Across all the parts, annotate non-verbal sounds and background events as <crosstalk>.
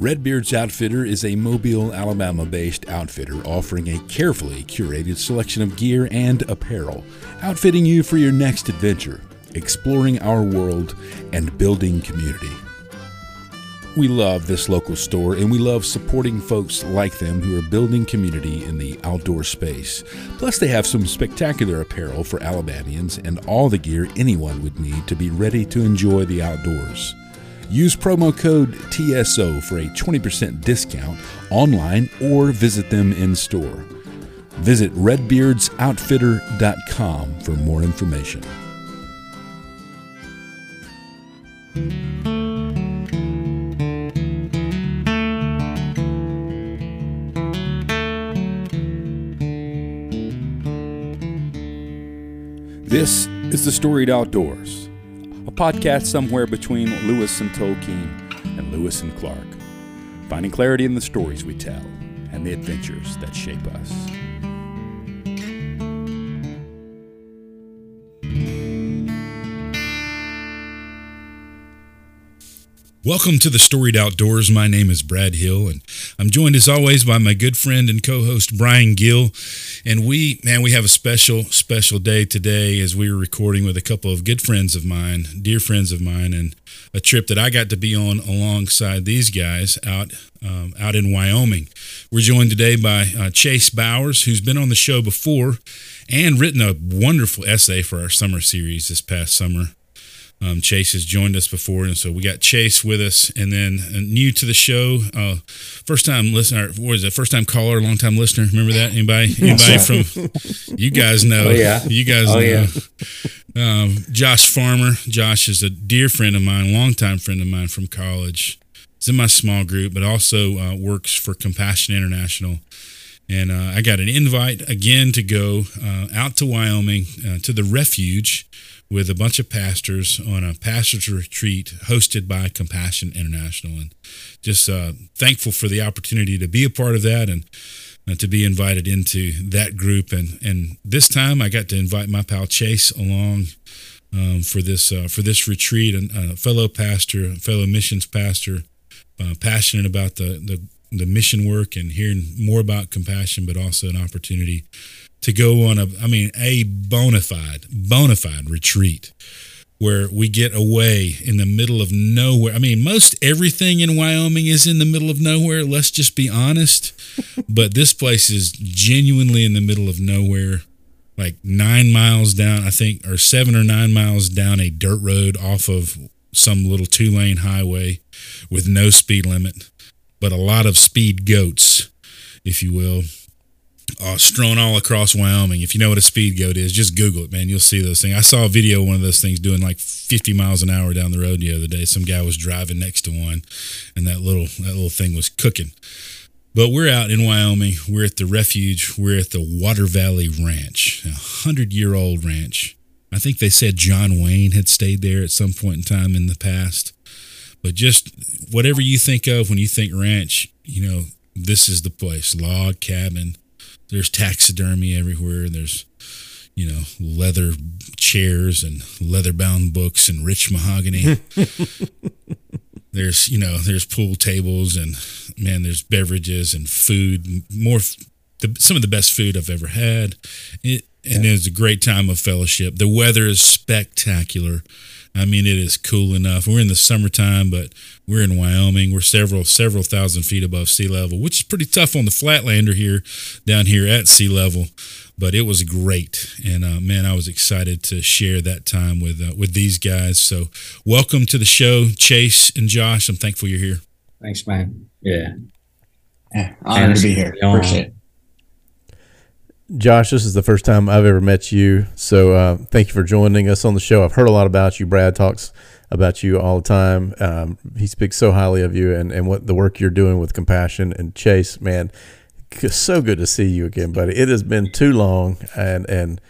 Redbeard's Outfitter is a Mobile, Alabama based outfitter offering a carefully curated selection of gear and apparel, outfitting you for your next adventure, exploring our world, and building community. We love this local store and we love supporting folks like them who are building community in the outdoor space. Plus, they have some spectacular apparel for Alabamians and all the gear anyone would need to be ready to enjoy the outdoors. Use promo code TSO for a 20% discount online or visit them in store. Visit redbeardsoutfitter.com for more information. This is The Storied Outdoors, podcast somewhere between Lewis and Tolkien and Lewis and Clark, finding clarity in the stories we tell and the adventures that shape us. Welcome to the Storied Outdoors. My name is Brad Hill, and I'm joined as always by my good friend and co-host Brian Gill. And we, man, we have a special, special day today as we were recording with a couple of good friends of mine, dear friends of mine, and a trip that I got to be on alongside these guys out um, out in Wyoming. We're joined today by uh, Chase Bowers, who's been on the show before and written a wonderful essay for our summer series this past summer. Um, Chase has joined us before, and so we got Chase with us, and then uh, new to the show, uh, first time listener. What is it? First time caller, long time listener. Remember that? Anybody? Anybody from? You guys know. Oh, yeah. You guys Oh, know. yeah. Um, Josh Farmer. Josh is a dear friend of mine, longtime friend of mine from college. He's in my small group, but also uh, works for Compassion International. And uh, I got an invite again to go uh, out to Wyoming uh, to the refuge with a bunch of pastors on a pastor's retreat hosted by Compassion International. And just uh, thankful for the opportunity to be a part of that and uh, to be invited into that group. And, and this time I got to invite my pal Chase along um, for this uh, for this retreat, and a fellow pastor, fellow missions pastor, passionate about the, the the mission work and hearing more about compassion, but also an opportunity to go on a, I mean, a bona fide, bona fide retreat where we get away in the middle of nowhere. I mean, most everything in Wyoming is in the middle of nowhere. Let's just be honest. <laughs> but this place is genuinely in the middle of nowhere, like nine miles down, I think, or seven or nine miles down a dirt road off of some little two lane highway with no speed limit, but a lot of speed goats, if you will uh, strewn all across Wyoming. If you know what a speed goat is, just Google it, man. You'll see those things. I saw a video of one of those things doing like 50 miles an hour down the road the other day. Some guy was driving next to one, and that little that little thing was cooking. But we're out in Wyoming. We're at the refuge. We're at the Water Valley Ranch, a hundred year old ranch. I think they said John Wayne had stayed there at some point in time in the past. But just whatever you think of when you think ranch, you know, this is the place. Log cabin, there's taxidermy everywhere. There's, you know, leather chairs and leather bound books and rich mahogany. <laughs> there's, you know, there's pool tables and man, there's beverages and food. More, the, some of the best food I've ever had. It, and it's a great time of fellowship. The weather is spectacular. I mean, it is cool enough. We're in the summertime, but we're in Wyoming. We're several several thousand feet above sea level, which is pretty tough on the flatlander here, down here at sea level. But it was great, and uh, man, I was excited to share that time with uh, with these guys. So, welcome to the show, Chase and Josh. I'm thankful you're here. Thanks, man. Yeah. Yeah, honored to be here. Appreciate it. Josh, this is the first time I've ever met you. So uh, thank you for joining us on the show. I've heard a lot about you. Brad talks about you all the time. Um, he speaks so highly of you and, and what the work you're doing with compassion. And Chase, man, so good to see you again, buddy. It has been too long, and and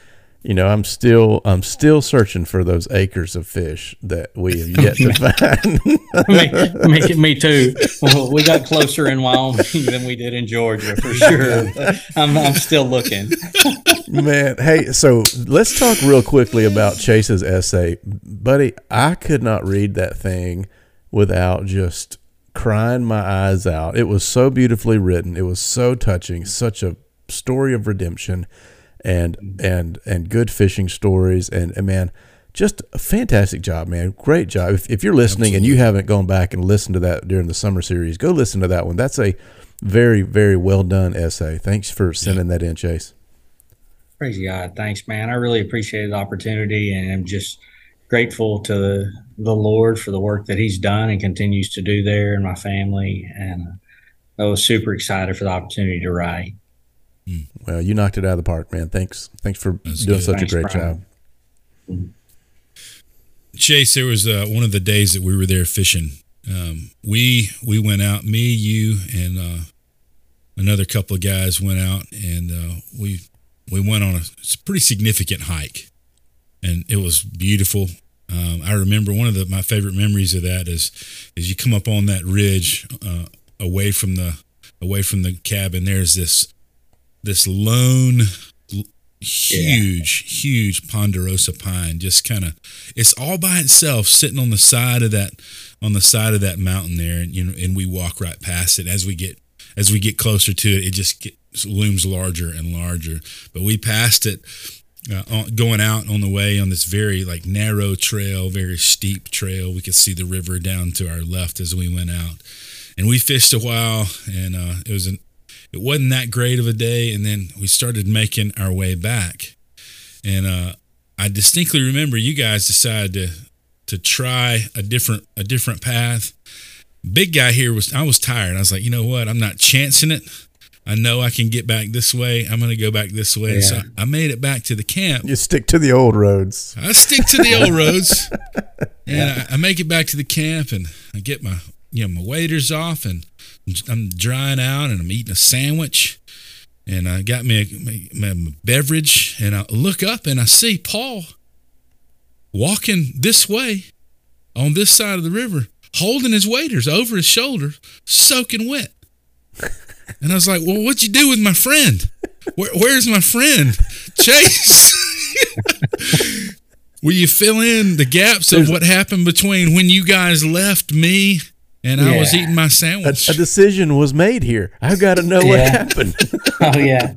you know I'm still I'm still searching for those acres of fish that we have yet to <laughs> find. <laughs> me, me, me too. Well, we got closer in Wyoming than we did in Georgia for <laughs> sure. I'm, I'm still looking. Man, hey, so let's talk real quickly about Chase's essay. Buddy, I could not read that thing without just crying my eyes out. It was so beautifully written. It was so touching. Such a story of redemption, and and and good fishing stories. And, and man, just a fantastic job, man. Great job. If, if you're listening and you haven't gone back and listened to that during the summer series, go listen to that one. That's a very very well done essay. Thanks for sending that in, Chase. Praise God. Thanks, man. I really appreciate the opportunity and I'm just grateful to the Lord for the work that He's done and continues to do there and my family. And I was super excited for the opportunity to write. Well, you knocked it out of the park, man. Thanks. Thanks for That's doing good. such Thanks, a great Brian. job. Chase, there was uh, one of the days that we were there fishing. Um, we we went out, me, you, and uh, another couple of guys went out, and uh, we we went on a, a pretty significant hike, and it was beautiful. Um, I remember one of the, my favorite memories of that is is you come up on that ridge uh, away from the away from the cabin. There's this this lone huge yeah. huge ponderosa pine just kind of it's all by itself sitting on the side of that on the side of that mountain there and you know and we walk right past it as we get as we get closer to it it just get, looms larger and larger. But we passed it uh, going out on the way on this very like narrow trail, very steep trail. We could see the river down to our left as we went out, and we fished a while, and uh, it was an it wasn't that great of a day. And then we started making our way back, and uh, I distinctly remember you guys decided to to try a different a different path. Big guy here was I was tired. I was like, you know what? I'm not chancing it. I know I can get back this way. I'm going to go back this way. Yeah. So I made it back to the camp. You stick to the old roads. I stick to the old roads, <laughs> and yeah. I, I, make it back to the camp, and I get my you know my waders off, and I'm drying out, and I'm eating a sandwich, and I got me a, my, my beverage, and I look up and I see Paul walking this way on this side of the river, holding his waders over his shoulder, soaking wet. <laughs> And I was like, well, what'd you do with my friend? Where, where's my friend? Chase. <laughs> Will you fill in the gaps of what happened between when you guys left me and yeah. I was eating my sandwich? A, a, decision was made here. I've got to know yeah. what happened. <laughs> oh, yeah.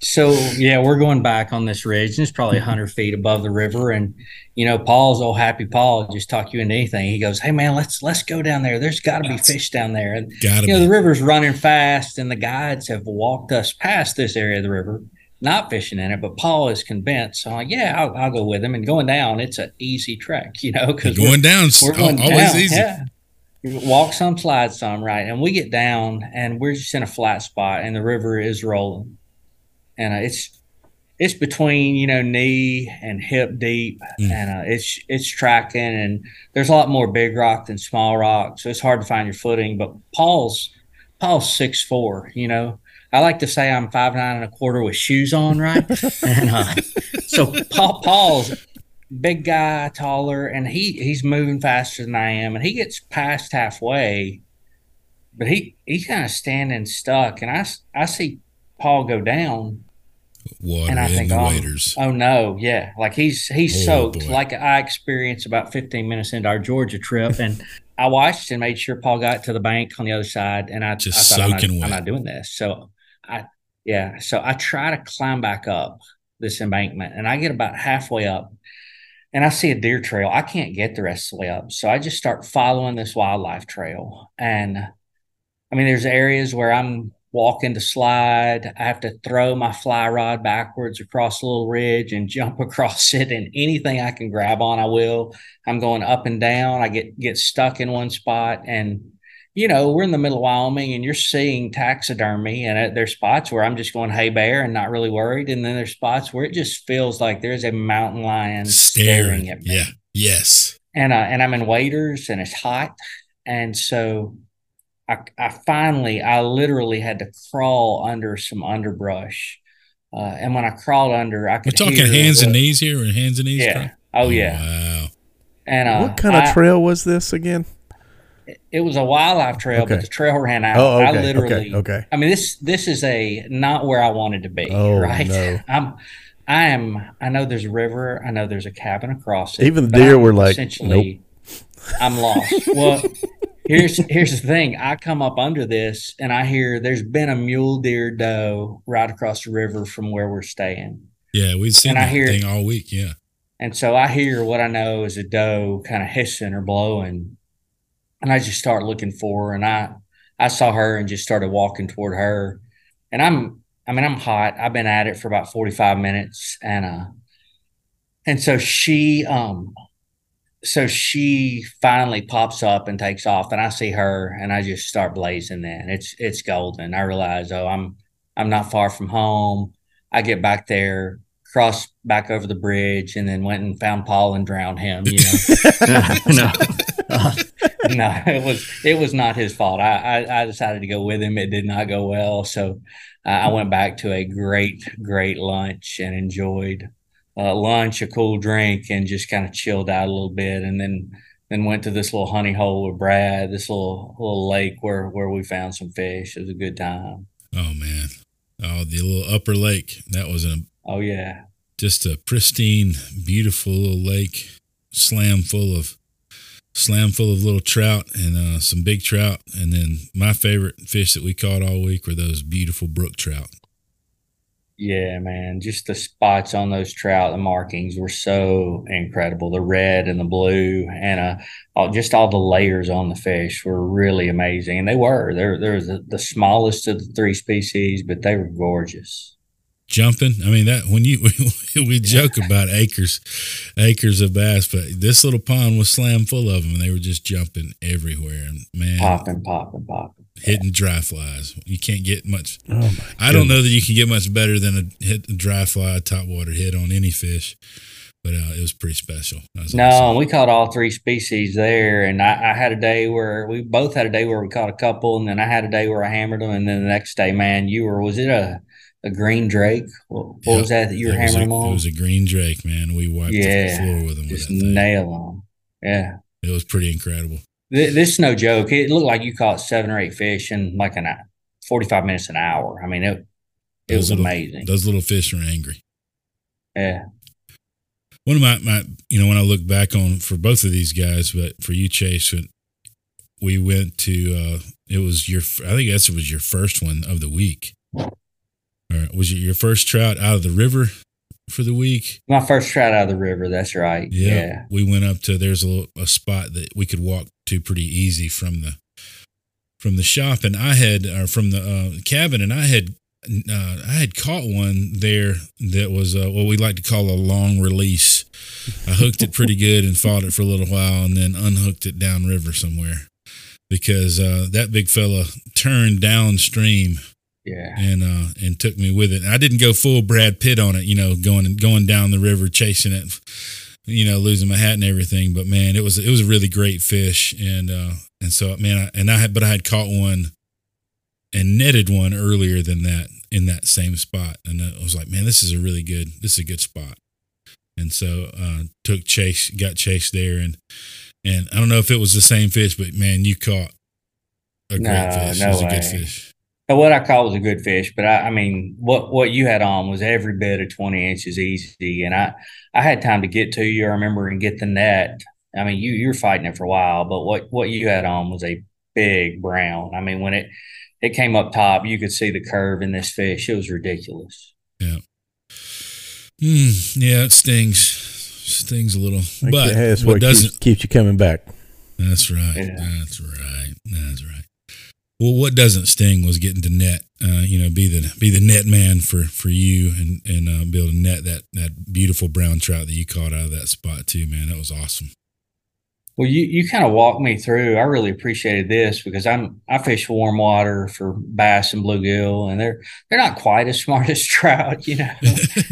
So, yeah, we're going back on this ridge, and it's probably 100 feet above the river. And you know, Paul's old happy Paul just talk you into anything. He goes, "Hey man, let's let's go down there. There's got to be fish down there." And gotta you know, be. the river's running fast, and the guides have walked us past this area of the river, not fishing in it. But Paul is convinced. So I'm like, "Yeah, I'll, I'll go with him." And going down, it's an easy trek, you know, because going down, we're going always down. easy. Yeah. Walk some, slide some, right? And we get down, and we're just in a flat spot, and the river is rolling, and uh, it's it's between you know knee and hip deep, mm. and uh, it's it's tracking, and there's a lot more big rock than small rock, so it's hard to find your footing. But Paul's Paul's six four, you know. I like to say I'm five nine and a quarter with shoes on, right? <laughs> and uh, so Paul Paul's big guy, taller, and he he's moving faster than I am, and he gets past halfway, but he he's kind of standing stuck, and I I see Paul go down water and I think, the oh. Oh no, yeah, like he's he's oh, soaked. Boy. Like I experienced about 15 minutes into our Georgia trip, and I watched and made sure Paul got to the bank on the other side, and I just I thought, soaking I'm not, I'm not doing this. So I yeah, so I try to climb back up this embankment, and I get about halfway up, and I see a deer trail. I can't get the rest of the way up, so I just start following this wildlife trail, and I mean, there's areas where I'm walking to slide. I have to throw my fly rod backwards across a little ridge and <laughs> jump across it. And anything I can grab on, I will. I'm going up and down. I get get stuck in one spot, and you know we're in the middle of Wyoming, and you're seeing taxidermy, and there's spots where I'm just going hey bear and not really worried, and then there's spots where it just feels like there's a mountain lion staring, staring at me. Yeah. Yes. And uh, and I'm in waders, and it's hot, and so I, I finally, I literally had to crawl under some underbrush. Uh, and when I crawled under, I could. We're talking hands and knees here, and hands and knees. Yeah. Oh, yeah. Wow. And uh, what kind of I, trail was this again? It was a wildlife trail, okay. but the trail ran out. Oh, okay. I literally. Okay. okay. I mean this this is a not where I wanted to be. Oh, right. No. <laughs> I'm. I am. I know there's a river. I know there's a cabin across it. Even the deer were like, essentially, nope. I'm lost. <laughs> well, here's here's the thing. I come up under this and I hear there's been a mule deer doe right across the river from where we're staying. Yeah, we've seen and that I hear, thing all week. Yeah. And so I hear what I know is a doe kind of hissing or blowing. And I just start looking for her. And I I saw her and just started walking toward her. And I'm I mean, I'm hot. I've been at it for about 45 minutes. And uh and so she um so she finally pops up and takes off and I see her and I just start blazing then. It's it's golden. I realize, oh, I'm I'm not far from home. I get back there, cross back over the bridge, and then went and found Paul and drowned him, you know. <laughs> no. <laughs> <laughs> no, it was it was not his fault. I, I, I decided to go with him. It did not go well. So uh, I went back to a great, great lunch and enjoyed uh, lunch, a cool drink, and just kind of chilled out a little bit, and then then went to this little honey hole with Brad, this little little lake where where we found some fish. It was a good time. Oh man, oh the little upper lake that was a oh yeah, just a pristine, beautiful little lake, slam full of slam full of little trout and uh, some big trout. And then my favorite fish that we caught all week were those beautiful brook trout. Yeah, man. Just the spots on those trout, the markings were so incredible. The red and the blue, and uh, all, just all the layers on the fish were really amazing. And they were. They're, they're the, the smallest of the three species, but they were gorgeous jumping. I mean that when you <laughs> we joke about acres, acres of bass, but this little pond was slam full of them, and they were just jumping everywhere. And man, popping, popping, popping hitting dry flies. You can't get much. Oh I don't know that you can get much better than a hit a dry fly top water hit on any fish, but uh, it was pretty special. Was no, awesome. we caught all three species there, and I, I, had a day where we both had a day where we caught a couple, and then I had a day where I hammered them, and then the next day, man, you were was it a a green drake? What, what yep. was that that you were hammering a, on? It was a green drake, man. We wiped yeah, the floor with them. Just with nail them. Yeah, it was pretty incredible. This is no joke. It looked like you caught seven or eight fish in like an 45 minutes an hour. I mean, it, it those was little, amazing. Those little fish are angry. Yeah. One of my, my, you know, when I look back on for both of these guys, but for you, Chase, when we went to, uh, it was your, I think that's it was your first one of the week. Or was it your first trout out of the river? for the week. My first trout out of the river. That's right. Yeah, yeah. we went up to there's a, little, a spot that we could walk to pretty easy from the from the shop, and I had or from the uh, cabin, and I had uh, I had caught one there that was uh, what we like to call a long release. I hooked it pretty good and fought it for a little while, and then unhooked it downriver somewhere because uh, that big fella turned downstream yeah. And uh and took me with it. I didn't go full Brad Pitt on it, you know, going going down the river chasing it, you know, losing my hat and everything. But man, it was it was a really great fish, and uh and so man, I, and I had but I had caught one and netted one earlier than that in that same spot, and I was like, man, this is a really good this is a good spot. And so uh took chase, got chased there, and and I don't know if it was the same fish, but man, you caught a no, great fish. No it was way. a good fish what I call was a good fish, but I, I, mean, what what you had on was every bit of twenty inches easy, and I I had time to get to you. I remember and get the net. I mean, you you were fighting it for a while, but what what you had on was a big brown. I mean, when it it came up top, you could see the curve in this fish. It was ridiculous. Yeah. Mm, yeah, it stings. Stings a little, but what, what doesn't keeps, keeps, you coming back. That's right. Yeah. That's right. That's right. Well, what doesn't sting was getting to net. Uh, you know, be the be the net man for for you and and uh, be able to net that that beautiful brown trout that you caught out of that spot too, man. That was awesome. Well, you, you kind of walked me through. I really appreciated this because I'm I fish warm water for bass and bluegill, and they're they're not quite as <laughs> smart as trout, you know.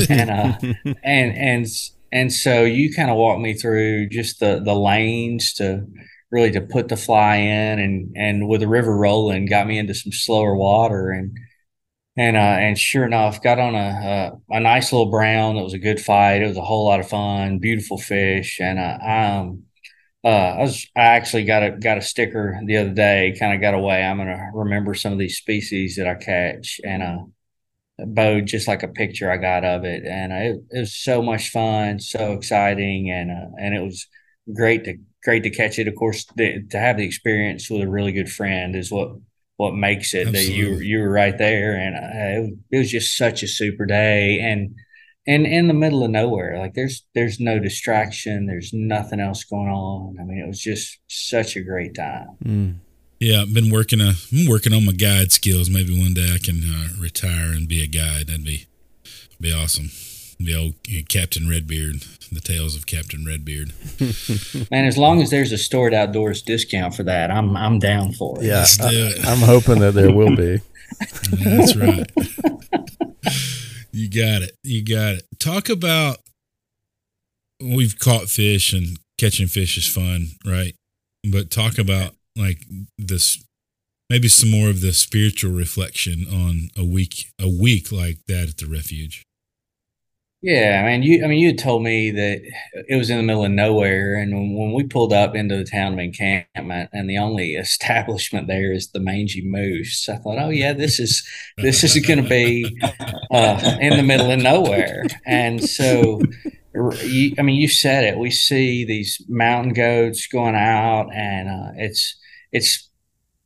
and uh, <laughs> and and and so you kind of walked me through just the the lanes to really to put the fly in and and with the river rolling got me into some slower water and and uh, and sure enough got on a, a, a nice little brown that was a good fight. It was a whole lot of fun beautiful fish. And uh, um uh, I was I actually got a got a sticker the other day kind of got away. I'm gonna remember some of these species that I catch and uh bowed just like a picture I got of it. And it, it was so much fun so exciting. And uh, and it was great to great to catch it. Of course, the, to have the experience with a really good friend is what what makes it Absolutely. that you you were right there, and uh, it, it was just such a super day, and and in the middle of nowhere, like there's there's no distraction, there's nothing else going on. I mean, it was just such a great time. Mm. Yeah, I've been working a I'm working on my guide skills. Maybe one day I can uh, retire and be a guide. That'd be be awesome. The old Captain Redbeard, the tales of Captain Redbeard. <laughs> Man, as long as there's a Storied Outdoors discount for that, I'm I'm down for it. Yeah, I, I'm hoping that there will be. <laughs> that's right. <laughs> you got it. You got it. Talk about we've caught fish and catching fish is fun, right? But talk about like this maybe some more of the spiritual reflection on a week a week like that at the refuge. Yeah, I mean, you. I mean, you had told me that it was in the middle of nowhere, and when, when we pulled up into the town of encampment, and the only <laughs> establishment there is the Mangy Moose, I thought, oh yeah, this is this is going to be uh, in the middle of nowhere, and so. You, I mean, you said it. We see these mountain goats going out, and uh, it's it's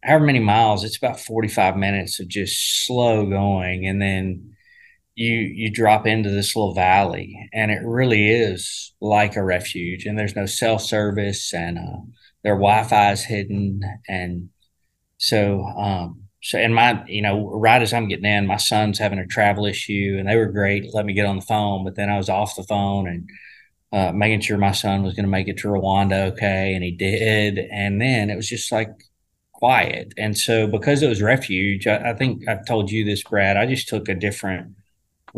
however many miles. It's about forty five minutes of just slow going, and then you you drop into this little valley and it really is like a refuge and there's no cell service and uh, their wi-fi is hidden and so um so and my you know right as i'm getting in my son's having a travel issue and they were great let me get on the phone but then i was off the phone and uh, making sure my son was going to make it to rwanda okay and he did and then it was just like quiet. And so because it was refuge I, I think i've told you this brad i just took a different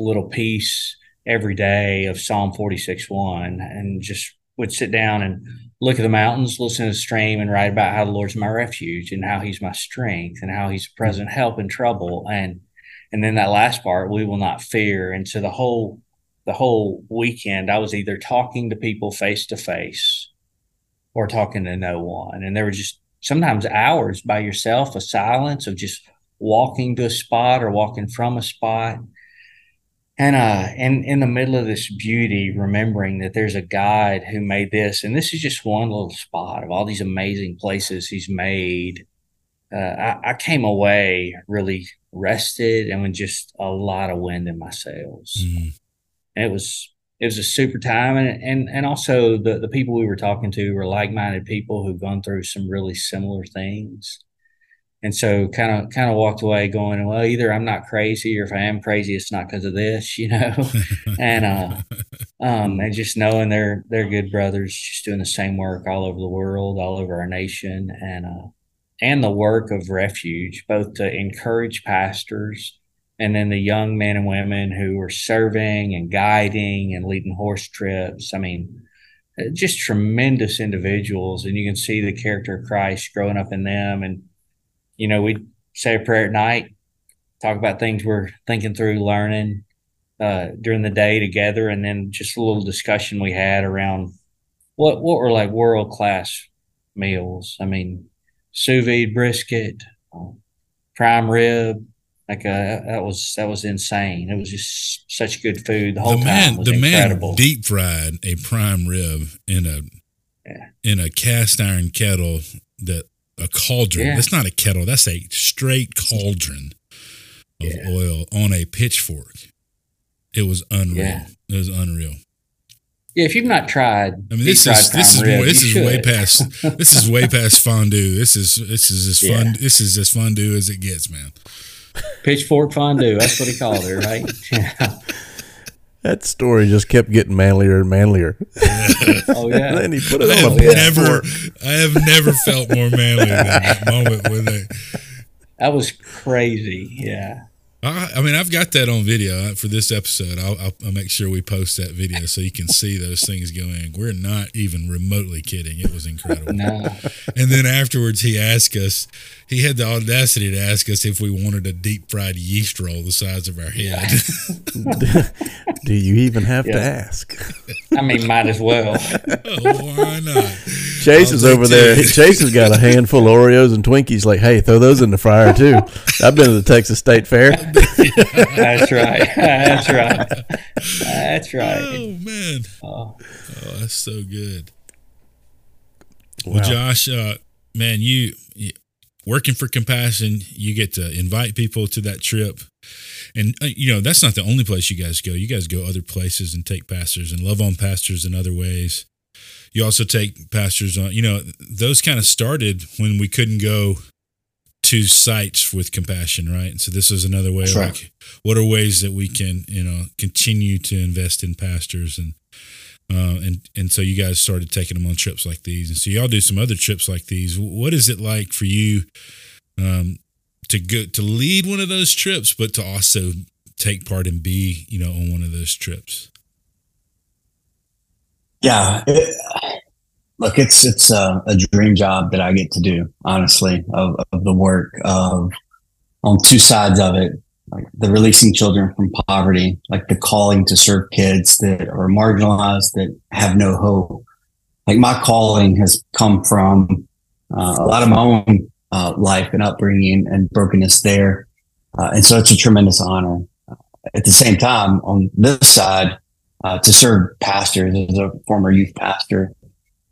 little piece every day of Psalm 46 1 and just would sit down and look at the mountains, listen to the stream, and write about how the Lord's my refuge and how He's my strength and how He's present help in trouble. And and then that last part, we will not fear. And so the whole the whole weekend, I was either talking to people face to face or talking to no one. And there were just sometimes hours by yourself, a silence of just walking to a spot or walking from a spot and uh in in the middle of this beauty remembering that there's a guide who made this and this is just one little spot of all these amazing places he's made. Uh, I, I, came away really rested and with just a lot of wind in my sails. Mm. and it was it was a super time and and and also the the people we were talking to were like-minded people who've gone through some really similar things and so kind of kind of walked away going well either i'm not crazy or if i am crazy it's not because of this <laughs> you know? And uh um and just knowing they're they're good brothers just doing the same work all over the world all over our nation and uh and the work of refuge both to encourage pastors and then the young men and women who are serving and guiding and leading horse trips. I mean just tremendous individuals and you can see the character of christ growing up in them and you know, we'd say a prayer at night, talk about things we're thinking through, learning uh, during the day together, and then just a little discussion we had around what what were like world class meals. I mean, sous vide brisket, uh, prime rib. Like uh, that was that was insane. It was just such good food. The whole the man, time was the incredible. man deep fried a prime rib in a yeah. in a cast iron kettle that a cauldron. Yeah. That's not a kettle. That's a straight cauldron of yeah. oil on a pitchfork. It was unreal. Yeah. It was unreal. Yeah, if you've not tried, I mean, this is this is rib, this is should. way past <laughs> this is way past fondue. This is this is as fun this is as fondue as it gets, man. Pitchfork fondue. That's what he called it, right? <laughs> That story just kept getting manlier and manlier. <laughs> oh yeah. <laughs> then he put it I on a oh, never, I have never felt more manly than that <laughs> moment with it. That was crazy. Yeah. I, I, mean, I've got that on video for this episode. I'll, I'll, I'll, make sure we post that video so you can see those things going. We're not even remotely kidding. It was incredible. <laughs> No. And then afterwards, he asked us. He had the audacity to ask us if we wanted a deep fried yeast roll the size of our head. <laughs> Do you even have yeah. to ask? I mean, might as well. <laughs> oh, why not? Chase is over there. Chase has got a handful of Oreos and Twinkies. Like, hey, throw those in the fryer too. I've been to the Texas State Fair. <laughs> That's right. That's right. That's right. Oh man. Oh, oh that's so good. Wow. Well, Josh, uh, man, you, you, working for Compassion, you get to invite people to that trip. And, uh, you know, that's not the only place you guys go. You guys go other places and take pastors and love on pastors in other ways. You also take pastors on, you know, those kind of started when we couldn't go to sites with compassion, right? And so this is another way. Right. Like, what are ways that we can, you know, continue to invest in pastors and uh, and and so you guys started taking them on trips like these, and so y'all do some other trips like these. What is it like for you um, to go to lead one of those trips, but to also take part and be, you know, on one of those trips? Yeah, it, look, it's it's a, a, dream job that I get to do. Honestly, of, of the work of on two sides of it like the releasing children from poverty, like the calling to serve kids that are marginalized, that have no hope. Like my calling has come from uh, a lot of my own uh, life and upbringing and brokenness there. Uh, and so it's a tremendous honor. At the same time, on this side, uh, to serve pastors as a former youth pastor,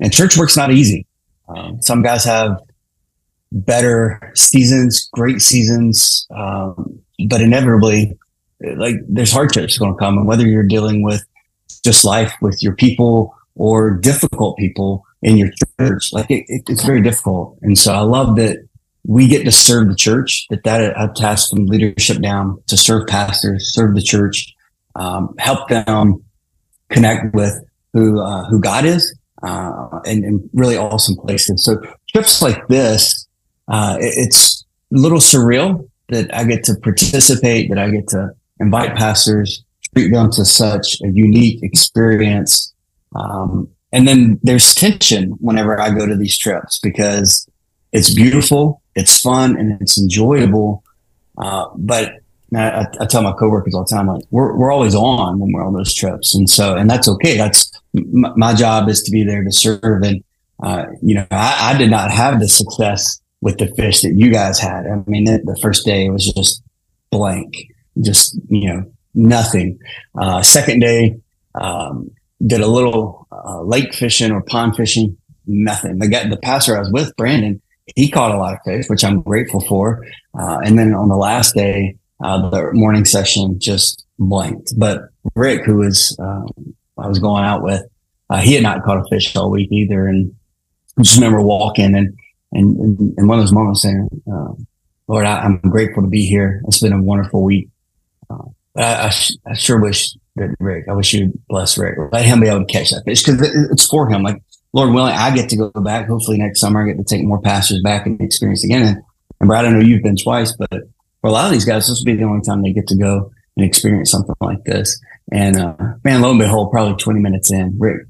and church work's not easy. Um, some guys have better seasons, great seasons. Um, but inevitably, like there's hardships going to come, and whether you're dealing with just life with your people or difficult people in your church, like it, it, it's very difficult. And so I love that we get to serve the church. That that I've tasked from leadership down to serve pastors, serve the church, um, help them connect with who uh, who God is, uh, and, and, really awesome places. So trips like this, uh, it, it's a little surreal that I get to participate, that I get to invite pastors, treat them to such a unique experience. Um, and then there's tension whenever I go to these trips because it's beautiful, it's fun, and it's enjoyable. Uh, but I, I, tell my coworkers all the time, like we're, we're always on when we're on those trips. And so, and that's okay. That's m- my job is to be there to serve. And, uh, you know, I, I did not have the success with the fish that you guys had. I mean, the first day was just blank, just, you know, nothing. Uh, second day, um, did a little uh, lake fishing or pond fishing, nothing. The guy, the pastor I was with, Brandon, he caught a lot of fish, which I'm grateful for. Uh, and then on the last day, uh, the morning session just blanked. But Rick, who was um, I was going out with, uh, he had not caught a fish all week either. And I just remember walking and and, and, one of those moments saying, uh, Lord, I, am grateful to be here. It's been a wonderful week. Uh, I, I, sh- I, sure wish that Rick, I wish you'd bless Rick, let him be able to catch that fish because it's for him. Like, Lord willing, I get to go back. Hopefully next summer, I get to take more pastors back and experience again. And, and Brad, I know you've been twice, but for a lot of these guys, this will be the only time they get to go and experience something like this. And, uh, man, lo and behold, probably 20 minutes in, Rick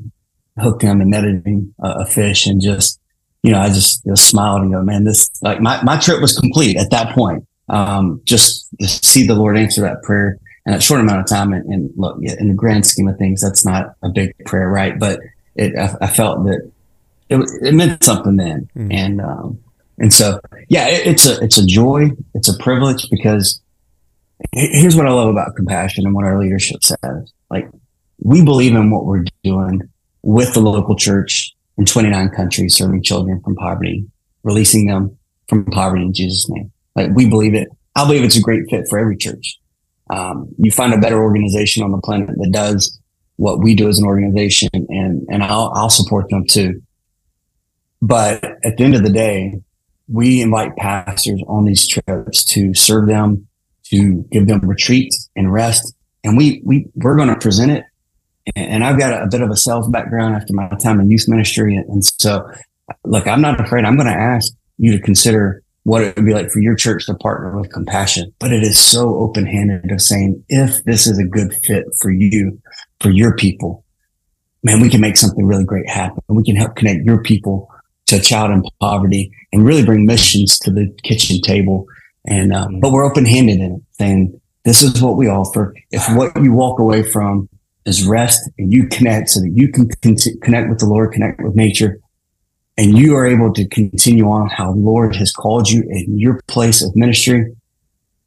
hooked him and netted him a, a fish and just, you know, I just, just smiled and go, man, this like my, my trip was complete at that point. Um, just to see the Lord answer that prayer in that short amount of time. And, and look, in the grand scheme of things, that's not a big prayer, right? But it, I, I felt that it, it meant something then. Mm. And, um, and so, yeah, it, it's a, it's a joy. It's a privilege because here's what I love about compassion and what our leadership says. Like we believe in what we're doing with the local church in 29 countries serving children from poverty, releasing them from poverty in Jesus' name. Like we believe it. I believe it's a great fit for every church. Um, you find a better organization on the planet that does what we do as an organization and, and I'll, I'll support them too. But at the end of the day, we invite pastors on these trips to serve them, to give them retreat and rest. And we, we, we're going to present it and I've got a, bit of a sales background after my time in youth ministry. And, so, look, I'm not afraid. I'm going to ask you to consider what it would be like for your church to partner with compassion. But it is so open handed of saying, if this is a good fit for you, for your people, man, we can make something really great happen. We can help connect your people to a child in poverty and really bring missions to the kitchen table. And, um, but we're open handed in it saying, this is what we offer. If what you walk away from is rest and you connect so that you can connect with the Lord, connect with nature, and you are able to continue on how the Lord has called you in your place of ministry.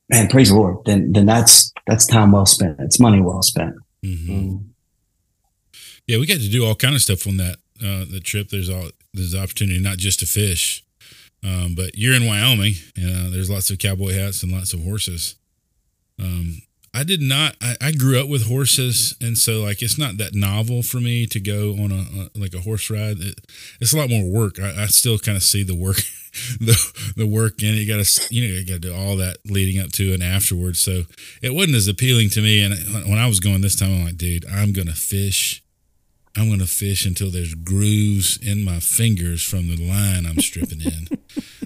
Man, praise the Lord. Then, then that's that's time well spent. It's money well spent. Mm-hmm. Mm. Yeah, we got to do all kind of stuff on that uh, the trip. There's all there's the opportunity not just to fish, um, but you're in Wyoming, and uh, there's lots of cowboy hats and lots of horses. Um, I did not. I, I, grew up with horses, and so like it's not that novel for me to go on a, a like a horse ride. It, it's a lot more work. I, I still kind of see the work, <laughs> the the work it. You got to you know you got to do all that leading up to and afterwards. So it wasn't as appealing to me. And when I was going this time, I'm like, dude, I'm gonna fish. I'm gonna fish until there's grooves in my fingers from the line I'm stripping in.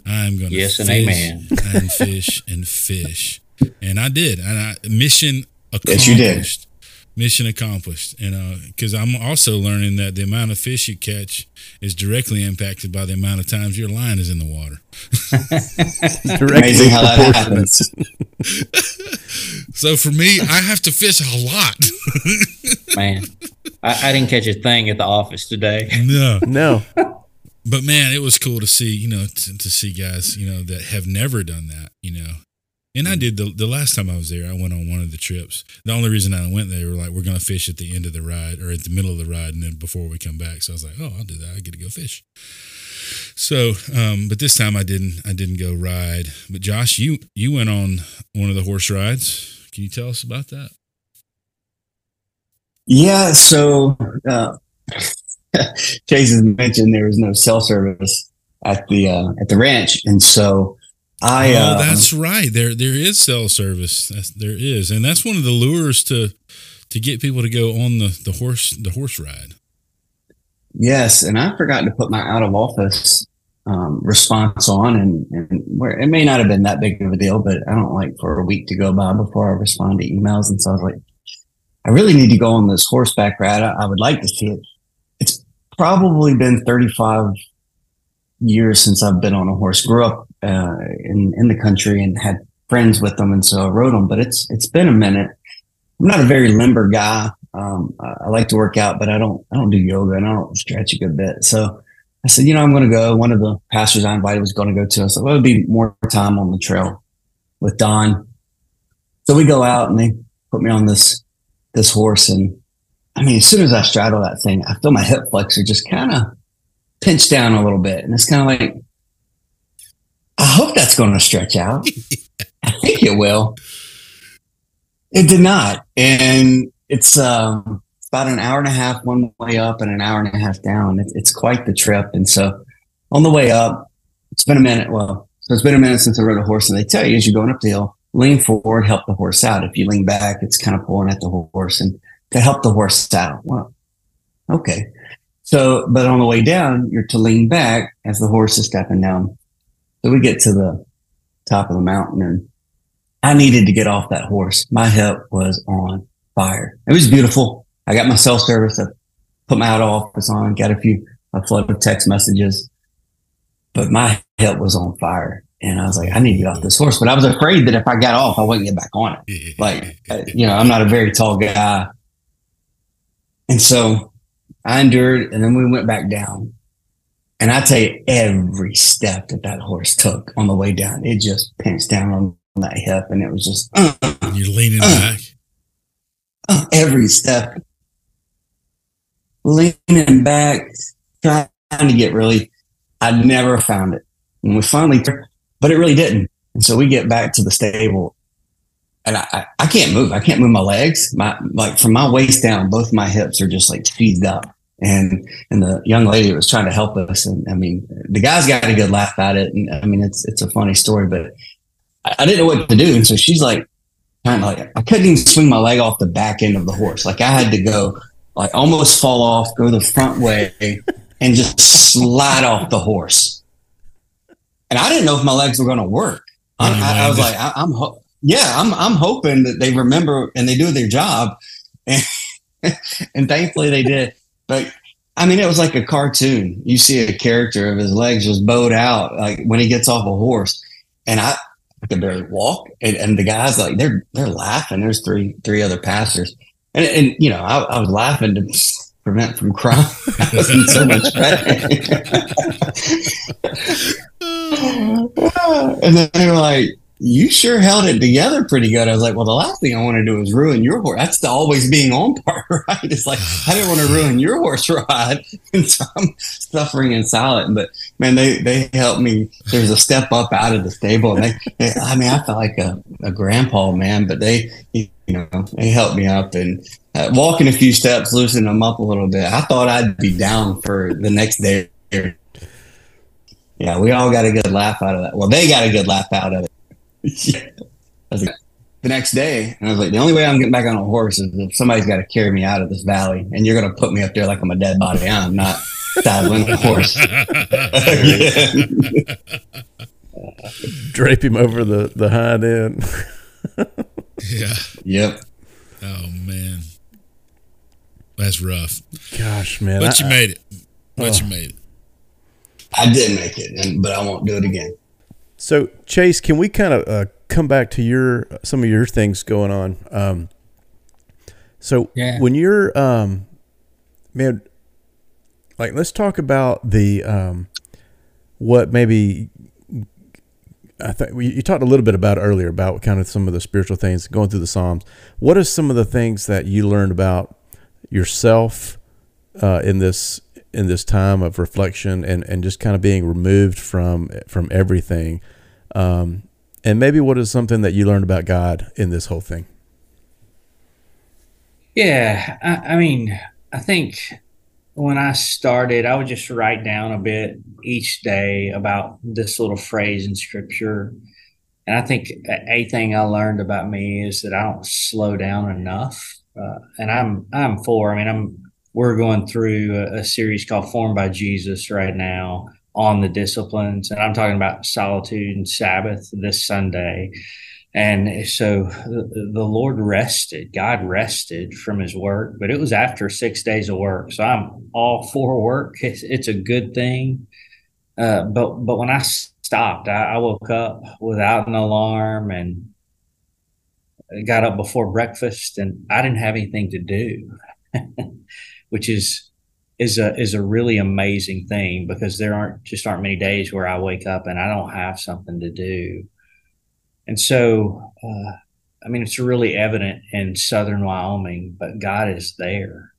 I'm gonna yes and amen and fish and fish and I did, and I mission accomplished. Yes, you did. Mission accomplished, and because uh, I'm also learning that the amount of fish you catch is directly impacted by the amount of times your line is in the water. <laughs> Amazing how that happens. <laughs> so for me, I have to fish a lot. <laughs> Man, I, I didn't catch a thing at the office today. No, no but man, it was cool to see, you know, to, to, see guys, you know, that have never done that, you know, and I did the the last time I was there. I went on one of the trips. The only reason I went there were like we're gonna fish at the end of the ride or at the middle of the ride, and then before we come back. So I was like, oh, I'll do that. I get to go fish. So, um, but this time I didn't. I didn't go ride. But Josh, you you went on one of the horse rides. Can you tell us about that? Yeah. So uh, <laughs> Chase has mentioned there was no cell service at the uh, at the ranch, and so I, oh, uh, that's right. There, there is cell service. That's, there is, and that's one of the lures to to get people to go on the the horse the horse ride. Yes, and I forgot to put my out of office um, response on, and, and where it may not have been that big of a deal, but I don't like for a week to go by before I respond to emails, and so I was like, I really need to go on this horseback ride. I, I would like to see it. It's probably been thirty five years since I've been on a horse. Grew up uh, in in the country and had friends with them, and so I wrote them. But it's it's been a minute. I'm not a very limber guy. Um, I, I, like to work out, but I don't I don't do yoga and I don't stretch a good bit. So I said, you know, I'm going to go. One of the pastors I invited was going to go to. I said, well, it'll be more time on the trail with Don. So we go out and they put me on this this horse, and I mean, as soon as I straddle that thing, I feel my hip flexor just kind of pinch down a little bit, and it's kind of like I hope that's going to stretch out. <laughs> I think it will. It did not. And it's um, about an hour and a half one way up and an hour and a half down. It's, it's quite the trip. And so on the way up, it's been a minute. Well, so it's been a minute since I rode a horse. And they tell you as you're going up the hill, lean forward, help the horse out. If you lean back, it's kind of pulling at the horse and to help the horse out. Well, okay. So, but on the way down, you're to lean back as the horse is stepping down so we get to the top of the mountain and I needed to get off that horse. My hip was on fire. It was beautiful. I got my cell service. I put my out office on, got a few, a flood of text messages, but my hip was on fire. And I was like, I need to get off this horse. But I was afraid that if I got off, I wouldn't get back on it. Like, uh, you know, I'm not a very tall guy. And so I endured and then we went back down. And I tell you, every step that that horse took on the way down, it just pinched down on that hip, and it was just. Uh, You're leaning uh, back. Uh, every step, leaning back, trying to get really. I never found it, and we finally, but it really didn't. And so we get back to the stable, and I, I can't move. I can't move my legs. My like from my waist down, both my hips are just like seized up and and the young lady was trying to help us. And I mean, the guys got a good laugh at it. And I mean, it's it's a funny story, but I, I didn't know what to do. And so she's like, kind of like, I couldn't even swing my leg off the back end of the horse. Like I had to go, like almost fall off, go the front way, and just slide off the horse. And I didn't know if my legs were going to work. I, I, I, was like, I, am ho- yeah, I'm I'm hoping that they remember and they do their job. And, <laughs> and thankfully they did. But I mean, it was like a cartoon. You see a character of his legs just bowed out, like when he gets off a horse, and I, I could barely walk. And, and the guys like they're they're laughing. There's three three other pastors, and and you know I, I was laughing to <laughs> prevent from crying. <laughs> I was in so much pain. <laughs> and then they were like, you sure held it together pretty good. I was like, well, the last thing I want to do is ruin your horse. That's the always being on <laughs> part, right? It's like, I didn't want to ruin your horse <laughs> ride. And so I'm suffering in silence. But man, they, they helped me. There's a step up out of the stable. And they, they I mean, I felt like a, a grandpa, man, but they, you know, they helped me up and uh, walking a few steps, loosening them up a little bit. I thought I'd be down for the next day. Yeah, we all got a good laugh out of that. Well, they got a good laugh out of it <laughs> yeah. Like, the next day, and I was like, the only way I'm getting back on a horse is if somebody's got to carry me out of this valley, and you're going to put me up there like I'm a dead body. I'm not saddling a horse. <laughs> Drape him over the the hind end. <laughs> yeah. Yep. Oh man, that's rough. Gosh, man. But I, you made it. But Oh. you made it. I did make it, and, but I won't do it again. So Chase, can we kind of uh, come back to your some of your things going on? Um, so Yeah. when you're um, man, like let's talk about the um, what maybe I think you talked a little bit about earlier about kind of some of the spiritual things going through the Psalms. What are some of the things that you learned about yourself uh, in this in this time of reflection and, and just kind of being removed from from everything? Um, and maybe what is something that you learned about God in this whole thing? Yeah, I, I mean, I think when I started, I would just write down a bit each day about this little phrase in scripture. And I think a thing I learned about me is that I don't slow down enough. Uh, and I'm I'm for. I mean, I'm we're going through a, a series called Formed by Jesus right now on the disciplines, and I'm talking about solitude and Sabbath this Sunday. And so the, Lord rested, God rested from his work, but it was after six days of work. So I'm all for work. It's, it's a good thing. Uh, but, but when I stopped, I, I woke up without an alarm and got up before breakfast and I didn't have anything to do, <laughs> which is, is a, is a really amazing thing because there aren't just aren't many days where I wake up and I don't have something to do. And so, uh, I mean, it's really evident in southern Wyoming, but God is there.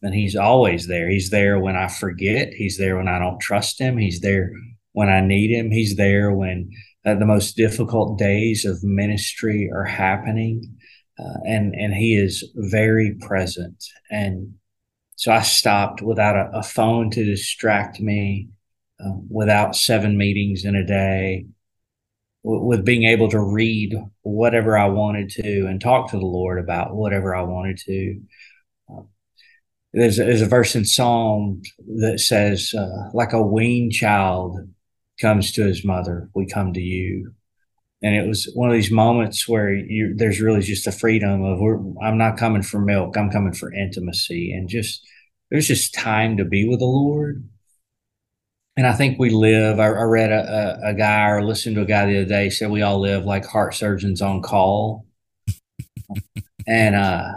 And He's always there. He's there when I forget. He's there when I don't trust Him. He's there when I need Him. He's there when uh, the most difficult days of ministry are happening. Uh, and, and He is very present. And so I stopped without a, a phone to distract me, uh, without seven meetings in a day with being able to read whatever I wanted to and talk to the Lord about whatever I wanted to. Uh, there's, there's a verse in Psalm that says, uh, like a weaned child comes to his mother, we come to you. And it was one of these moments where you, there's really just a freedom of, I'm not coming for milk, I'm coming for intimacy. And just, there's just time to be with the Lord and I think we live. I, I read a, a, a, guy or listened to a guy the other day said we all live like heart surgeons on call, <laughs> and uh,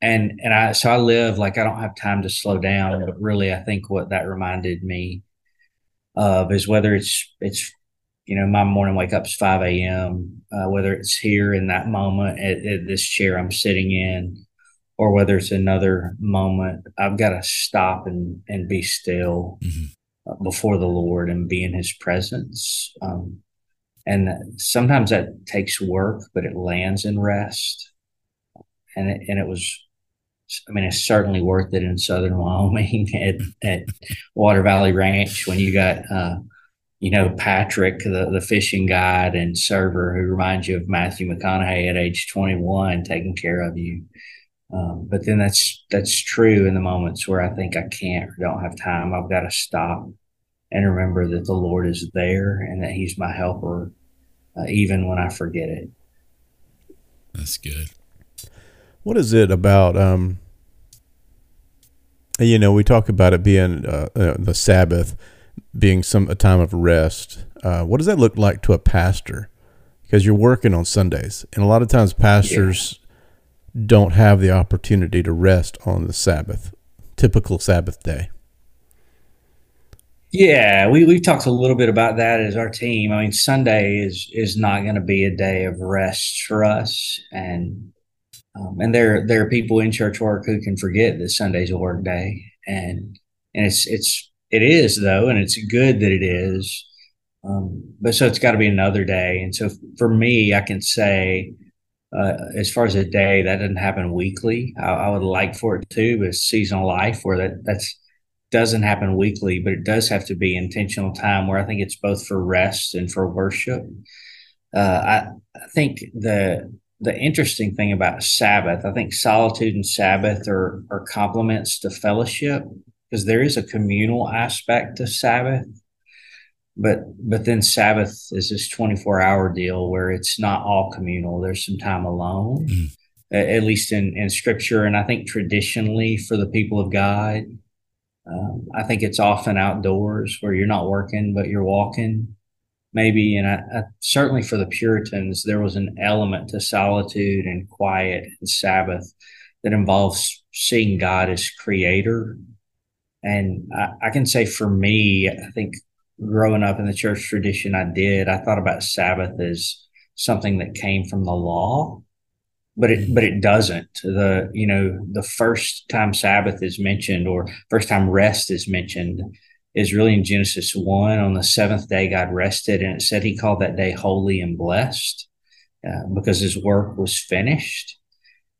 and and I so I live like I don't have time to slow down. But really, I think what that reminded me of is whether it's it's you know my morning wake up is five a.m. Uh, whether it's here in that moment at, at this chair I'm sitting in, or whether it's another moment, I've got to stop and and be still. Mm-hmm before the Lord and be in His presence. Um, and sometimes that takes work, but it lands in rest. And it, and it was, I mean, it's certainly worth it in Southern <laughs> Wyoming at, at Water Valley Ranch when you got, uh, you know, Patrick, the, the fishing guide and server who reminds you of Matthew McConaughey at age 21 taking care of you. Um, but then that's that's true in the moments where I think I can't or don't have time. I've got to stop and remember that the Lord is there and that He's my helper, uh, even when I forget it. That's good. What is it about? Um, you know, we talk about it being uh, uh, the Sabbath, being some a time of rest. Uh, what does that look like to a pastor? Because you're working on Sundays, and a lot of times pastors yeah. don't have the opportunity to rest on the Sabbath, typical Sabbath day. Yeah, we we've talked a little bit about that as our team. I mean, Sunday is is not going to be a day of rest for us, and um, and there there are people in church work who can forget that Sunday's a work day, and and it's it's it is though, and it's good that it is. Um, but so it's got to be another day, and so for me, I can say. Uh, as far as a day, that doesn't happen weekly. I, I would like for it to, but seasonal life where that that's doesn't happen weekly, but it does have to be intentional time where I think it's both for rest and for worship. Uh, I, I think the the interesting thing about Sabbath, I think solitude and Sabbath are are complements to fellowship because there is a communal aspect to Sabbath, but but then Sabbath is this twenty four hour deal where it's not all communal. There's some time alone, mm. at least in in Scripture, and I think traditionally for the people of God um, I think it's often outdoors where you're not working, but you're walking, maybe. And I, I, certainly for the Puritans, there was an element to solitude and quiet and Sabbath that involves seeing God as creator. And I, I can say for me, I think growing up in the church tradition, I did, I thought about Sabbath as something that came from the law but it but it doesn't. The you know the first time sabbath is mentioned or first time rest is mentioned is really in genesis 1 on the seventh day god rested and it said he called that day holy and blessed uh, because his work was finished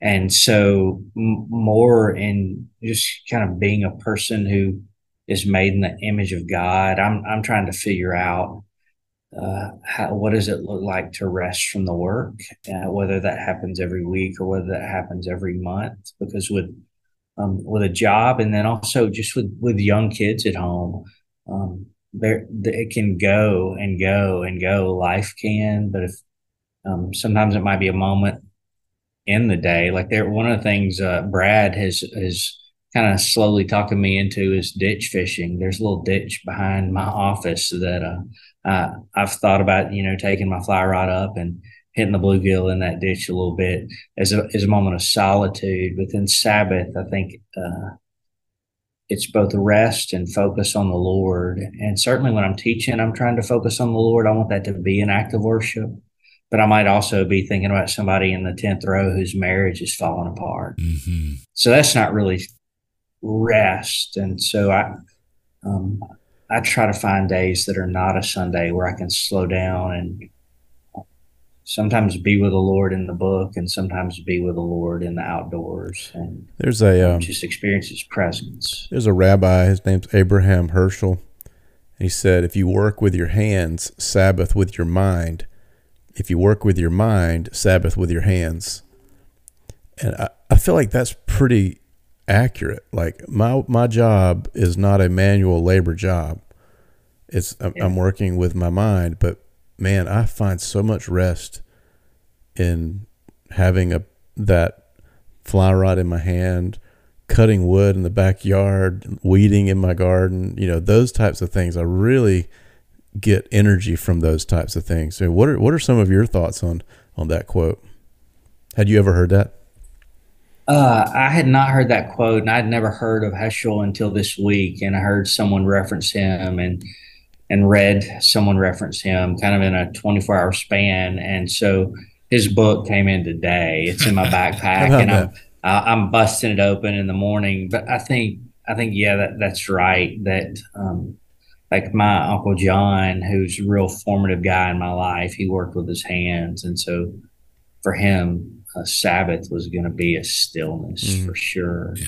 and so m- more in just kind of being a person who is made in the image of god i'm i'm trying to figure out uh, how, what does it look like to rest from the work, uh, whether that happens every week or whether that happens every month. Because with um, with a job and then also just with with young kids at home, um, there it can go and go and go. Life can, but if um, sometimes it might be a moment in the day. Like there, one of the things uh, Brad has has kind of slowly talking me into is ditch fishing. There's a little ditch behind my office that uh, uh, I've thought about, you know, taking my fly rod up and hitting the bluegill in that ditch a little bit as a, as a moment of solitude. But then Sabbath, I think uh, it's both rest and focus on the Lord. And certainly when I'm teaching, I'm trying to focus on the Lord. I want that to be an act of worship. But I might also be thinking about somebody in the 10th row whose marriage is falling apart. Mm-hmm. So that's not really rest. And so I, um, I try to find days that are not a Sunday where I can slow down and sometimes be with the Lord in the book and sometimes be with the Lord in the outdoors and there's a um, just experience his presence. There's a rabbi, his name's Abraham Heschel. He said, if you work with your hands, Sabbath with your mind. If you work with your mind, Sabbath with your hands. And I, I feel like that's pretty accurate. Like my my job is not a manual labor job. It's I'm, yeah. I'm working with my mind, but man, I find so much rest in having a that fly rod in my hand, cutting wood in the backyard, weeding in my garden, you know, those types of things. I really get energy from those types of things. So what are what are some of your thoughts on on that quote? Had you ever heard that? Uh, I had not heard that quote, and I'd never heard of Heschel until this week. And I heard someone reference him, and and read someone reference him, kind of in a 24 hour span. And so his book came in today. It's in my <laughs> backpack, and I'm I'm busting it open in the morning. But I think I think yeah, that that's right. That um, like my uncle John, who's a real formative guy in my life, he worked with his hands, and so for him, a Sabbath was going to be a stillness mm. for sure. Yeah.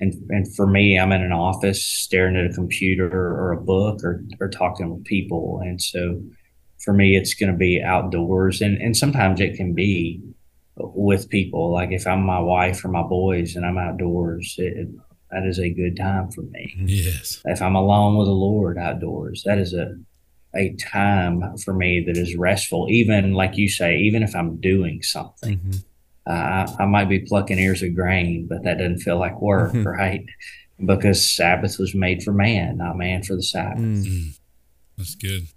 And and for me, I'm in an office staring at a computer or a book or or talking with people, and so for me, it's going to be outdoors, and and sometimes it can be with people. Like if I'm my wife or my boys and I'm outdoors, it, that is a good time for me. Yes. If I'm alone with the Lord outdoors, that is a a time for me that is restful. Even like you say, even if I'm doing something. Mm-hmm uh, I, might be plucking ears of grain, but that doesn't feel like work, mm-hmm. right? Because Sabbath was made for man, not man for the Sabbath. Mm. That's good.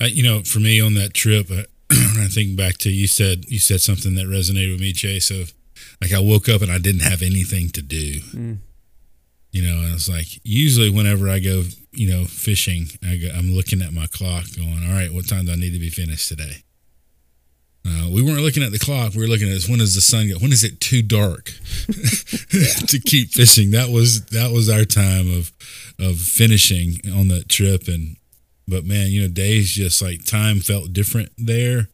Uh, you know, for me on that trip, uh, <clears throat> I think back to you said you said something that resonated with me, Chase. Of like I woke up and I didn't have anything to do. Mm. You know, I was like, usually whenever I go, you know, fishing, I go, I'm looking at my clock, going, all right, what time do I need to be finished today? Uh, we weren't looking at the clock. We were looking at when does the sun get? When is it too dark <laughs> to keep fishing? That was that was our time of of finishing on that trip. And but man, you know, days just like time felt different there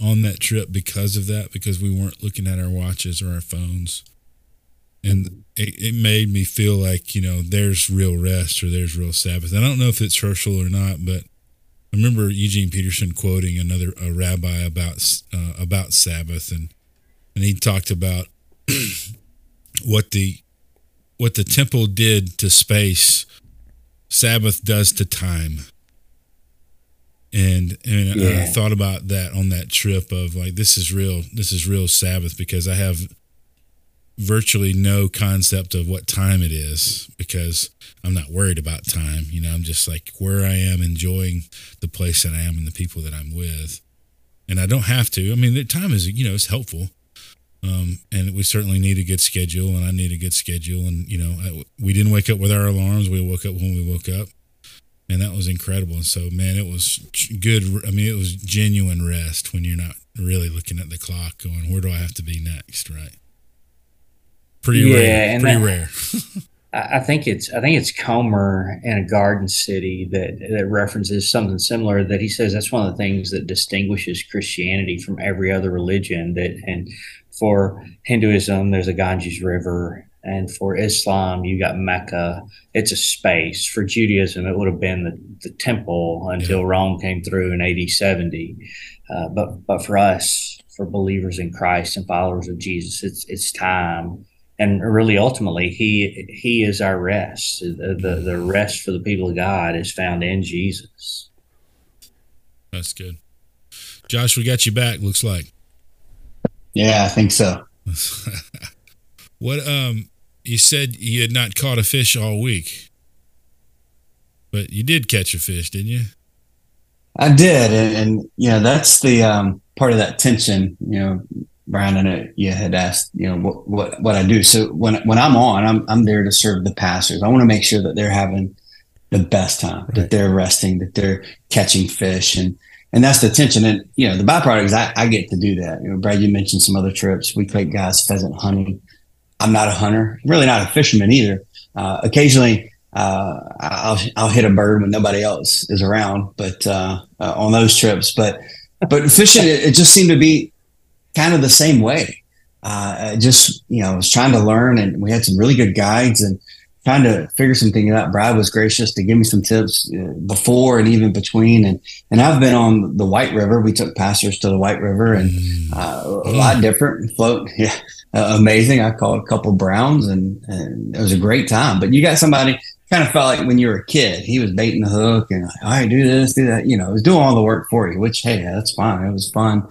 on that trip because of that. Because we weren't looking at our watches or our phones, and it, it made me feel like you know there's real rest or there's real Sabbath. I don't know if it's Heschel or not, but I remember Eugene Peterson quoting another a rabbi about uh, about Sabbath, and and he talked about <clears throat> what the what the temple did to space, Sabbath does to time. And and yeah. I thought about that on that trip of like this is real this is real Sabbath because I have virtually no concept of what time it is because I'm not worried about time. You know, I'm just like where I am, enjoying the place that I am and the people that I'm with. And I don't have to. I mean, the time is, you know, it's helpful. Um, and we certainly need a good schedule, and I need a good schedule. And you know, I, we didn't wake up with our alarms. We woke up when we woke up, and that was incredible. And so, man, it was good. I mean, it was genuine rest when you're not really looking at the clock, going, "Where do I have to be next?" Right? Pretty yeah, rare. Pretty that, rare. <laughs> I think it's I think it's Comer in a Garden City that that references something similar. That he says that's one of the things that distinguishes Christianity from every other religion. That and for Hinduism, there's a Ganges River, and for Islam, you got Mecca. It's a space. For Judaism, it would have been the, the temple until yeah. Rome came through in AD 70. Uh, but but for us, for believers in Christ and followers of Jesus, it's it's time and really ultimately he he is our rest the, the, the rest for the people of god is found in jesus that's good josh we got you back looks like yeah i think so <laughs> what um you said you had not caught a fish all week but you did catch a fish didn't you i did and, and you know that's the um part of that tension you know Brian, I know you had asked, you know, what, what, what I do. So when, when I'm on, I'm, I'm there to serve the pastors. I want to make sure that they're having the best time, right. that they're resting, that they're catching fish. And, and that's the tension. And, you know, the byproduct is I, I get to do that. You know, Brad, you mentioned some other trips. We take guys pheasant hunting. I'm not a hunter, really not a fisherman either. Uh, occasionally, uh, I'll, I'll hit a bird when nobody else is around, but, uh, uh on those trips, but, but fishing, it, it just seemed to be kind of the same way. Uh, just you know, I was trying to learn, and we had some really good guides, and trying to figure some things out. Brad was gracious to give me some tips uh, before and even between, and and I've been on the White River. We took pastors to the White River, and mm. uh, a lot different float. <laughs> Yeah, uh, amazing. I caught a couple browns, and and it was a great time. But you got somebody kind of felt like when you were a kid, he was baiting the hook and like, all right, do this, do that. You know, he was doing all the work for you, which hey, that's fine. It was fun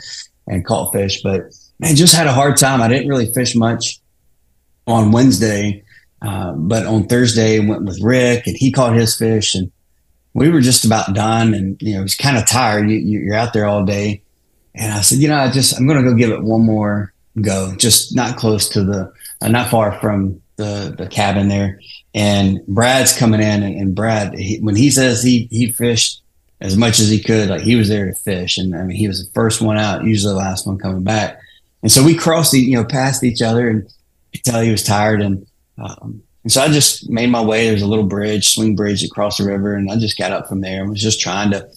and caught fish, but I just had a hard time. I didn't really fish much on Wednesday, uh, but on Thursday went with Rick and he caught his fish and we were just about done. And you know, he's kind of tired. You, you're out there all day, and I said, you know, I just I'm going to go give it one more go, just not close to the, uh, not far from the the cabin there. And Brad's coming in, and, and Brad, he, when he says he he fished as much as he could. Like he was there to fish, and I mean he was the first one out, usually the last one coming back. And so we crossed, the, you know, past each other, and could tell he was tired, and um, and so I just made my way. There's a little bridge, swing bridge across the river, and I just got up from there and was just trying to,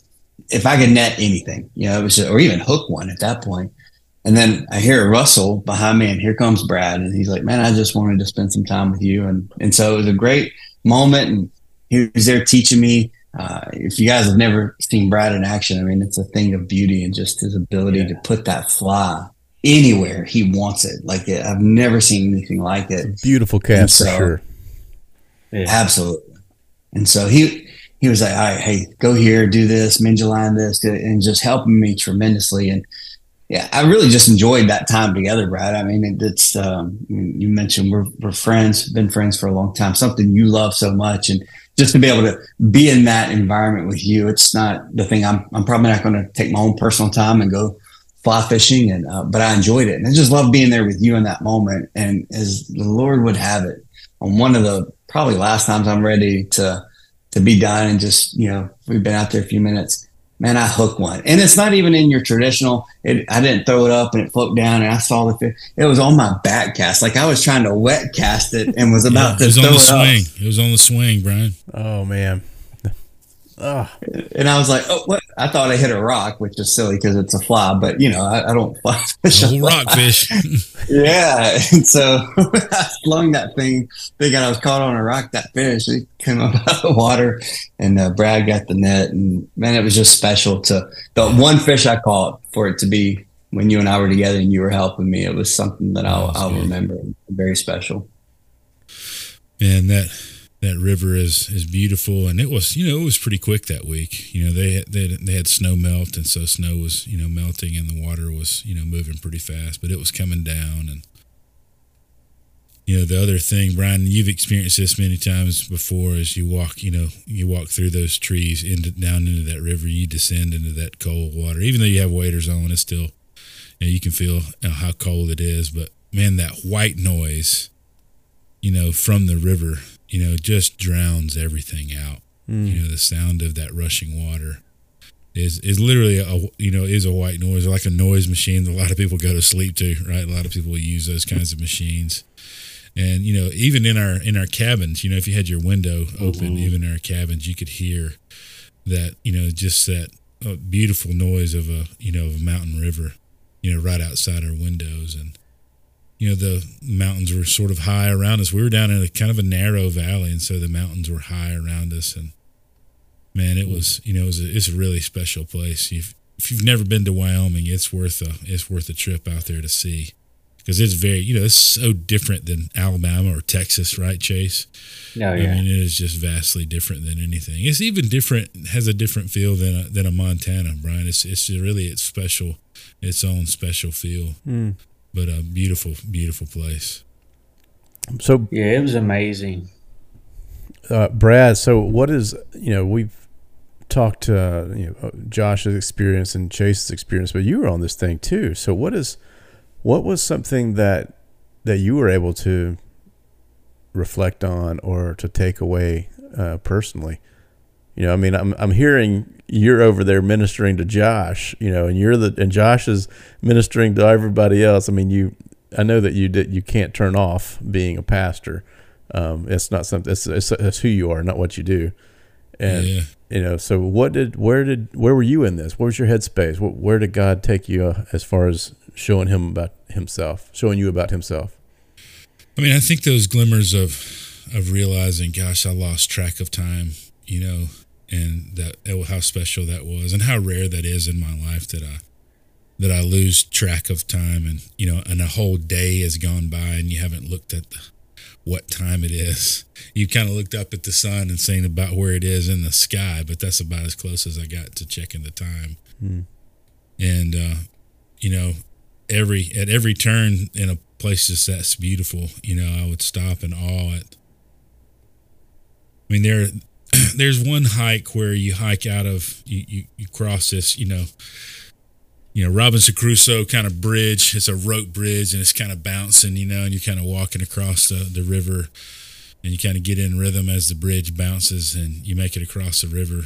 if I could net anything, you know, it was just, or even hook one at that point. And then I hear a rustle behind me, and here comes Brad, and he's like, "Man, I just wanted to spend some time with you," and and so it was a great moment, and he was there teaching me uh, if you guys have never seen Brad in action, I mean, it's a thing of beauty and just his ability yeah. to put that fly anywhere he wants it. Like it, I've never seen anything like it. Beautiful cast so, for sure. Yeah. Absolutely. And so he he was like, all right, hey, go here, do this, line this, and just helping me tremendously. And yeah, I really just enjoyed that time together, Brad. I mean, it, it's um, you mentioned we're we're friends, been friends for a long time. Something you love so much, and just to be able to be in that environment with you, it's not the thing. I'm I'm probably not going to take my own personal time and go fly fishing, and uh, but I enjoyed it, and I just love being there with you in that moment. And as the Lord would have it, on one of the probably last times I'm ready to to be done and just you know we've been out there a few minutes. Man, I hooked one, and it's not even in your traditional. It, I didn't throw it up and it floated down, and I saw the fish. It was on my back cast, like I was trying to wet cast it and was about Yeah, it to was on the it swing. up. It was on the swing, Brian. Oh man. Oh, And I was like, "Oh, what?" I thought I hit a rock, which is silly because it's a fly. But you know, I, I don't <laughs> fly fish. A whole rockfish. <laughs> Yeah, and so <laughs> I slung that thing, thinking I was caught on a rock. That fish it came up out of the water, and uh, Brad got the net, and man, it was just special to the one fish I caught for it to be when you and I were together and you were helping me. It was something that I'll, That's I'll remember, very special. and that that river is is beautiful. And it was you know it was pretty quick that week. You know they they they had snow melt and so snow was you know melting and the water was you know moving pretty fast but it was coming down. And you know the other thing brian you've experienced this many times before as you walk you know you walk through those trees into down into that river you descend into that cold water. Even though you have waders on it's still you, know, you can feel you know, how cold it is. But man that white noise you know from the river you know just drowns everything out. You know the sound of that rushing water is is literally a you know is a white noise like a noise machine that a lot of people go to sleep to right? A lot of people use those kinds of machines. And you know even in our in our cabins you know if you had your window open even in our cabins you could hear that you know just that uh, beautiful noise of a you know of a mountain river you know right outside our windows. And you know the mountains were sort of high around us we were down in a kind of a narrow valley and so the mountains were high around us and man it was you know it was a, it's a really special place if, if you've never been to wyoming it's worth a it's worth a trip out there to see because it's very you know it's so different than alabama or texas right chase No, Oh yeah. I mean, it is just vastly different than anything. It's even different, has a different feel than a, than a Montana, Brian. It's it's really it's special, its own special feel, Mm. But a beautiful, beautiful place. So, yeah, it was amazing. uh, Brad, so what is you know we've talked uh, you know Josh's experience and Chase's experience, but you were on this thing too. So, what is what was something that that you were able to reflect on or to take away uh, personally? You know, I mean, I'm I'm hearing you're over there ministering to Josh, you know, and you're the and Josh is ministering to everybody else. I mean, you, I know that you did you can't turn off being a pastor. Um, it's not something. It's, it's it's who you are, not what you do. And yeah, you know, so what did where did where were you in this? What was your headspace? What, where did God take you uh, as far as showing him about himself, showing you about himself? I mean, I think those glimmers of of realizing, gosh, I lost track of time, you know, and that oh, how special that was, and how rare that is in my life that I that I lose track of time, and you know, and a whole day has gone by, and you haven't looked at the, what time it is. You kind of looked up at the sun and seen about where it is in the sky, but that's about as close as I got to checking the time. Hmm. And uh, you know, every at every turn in a place that's that's beautiful, you know, I would stop in awe at. I mean, there, <clears throat> there's one hike where you hike out of you, you, you cross this, you know, you know Robinson Crusoe kind of bridge. It's a rope bridge and it's kind of bouncing, you know, and you're kind of walking across the, the river, and you kind of get in rhythm as the bridge bounces and you make it across the river.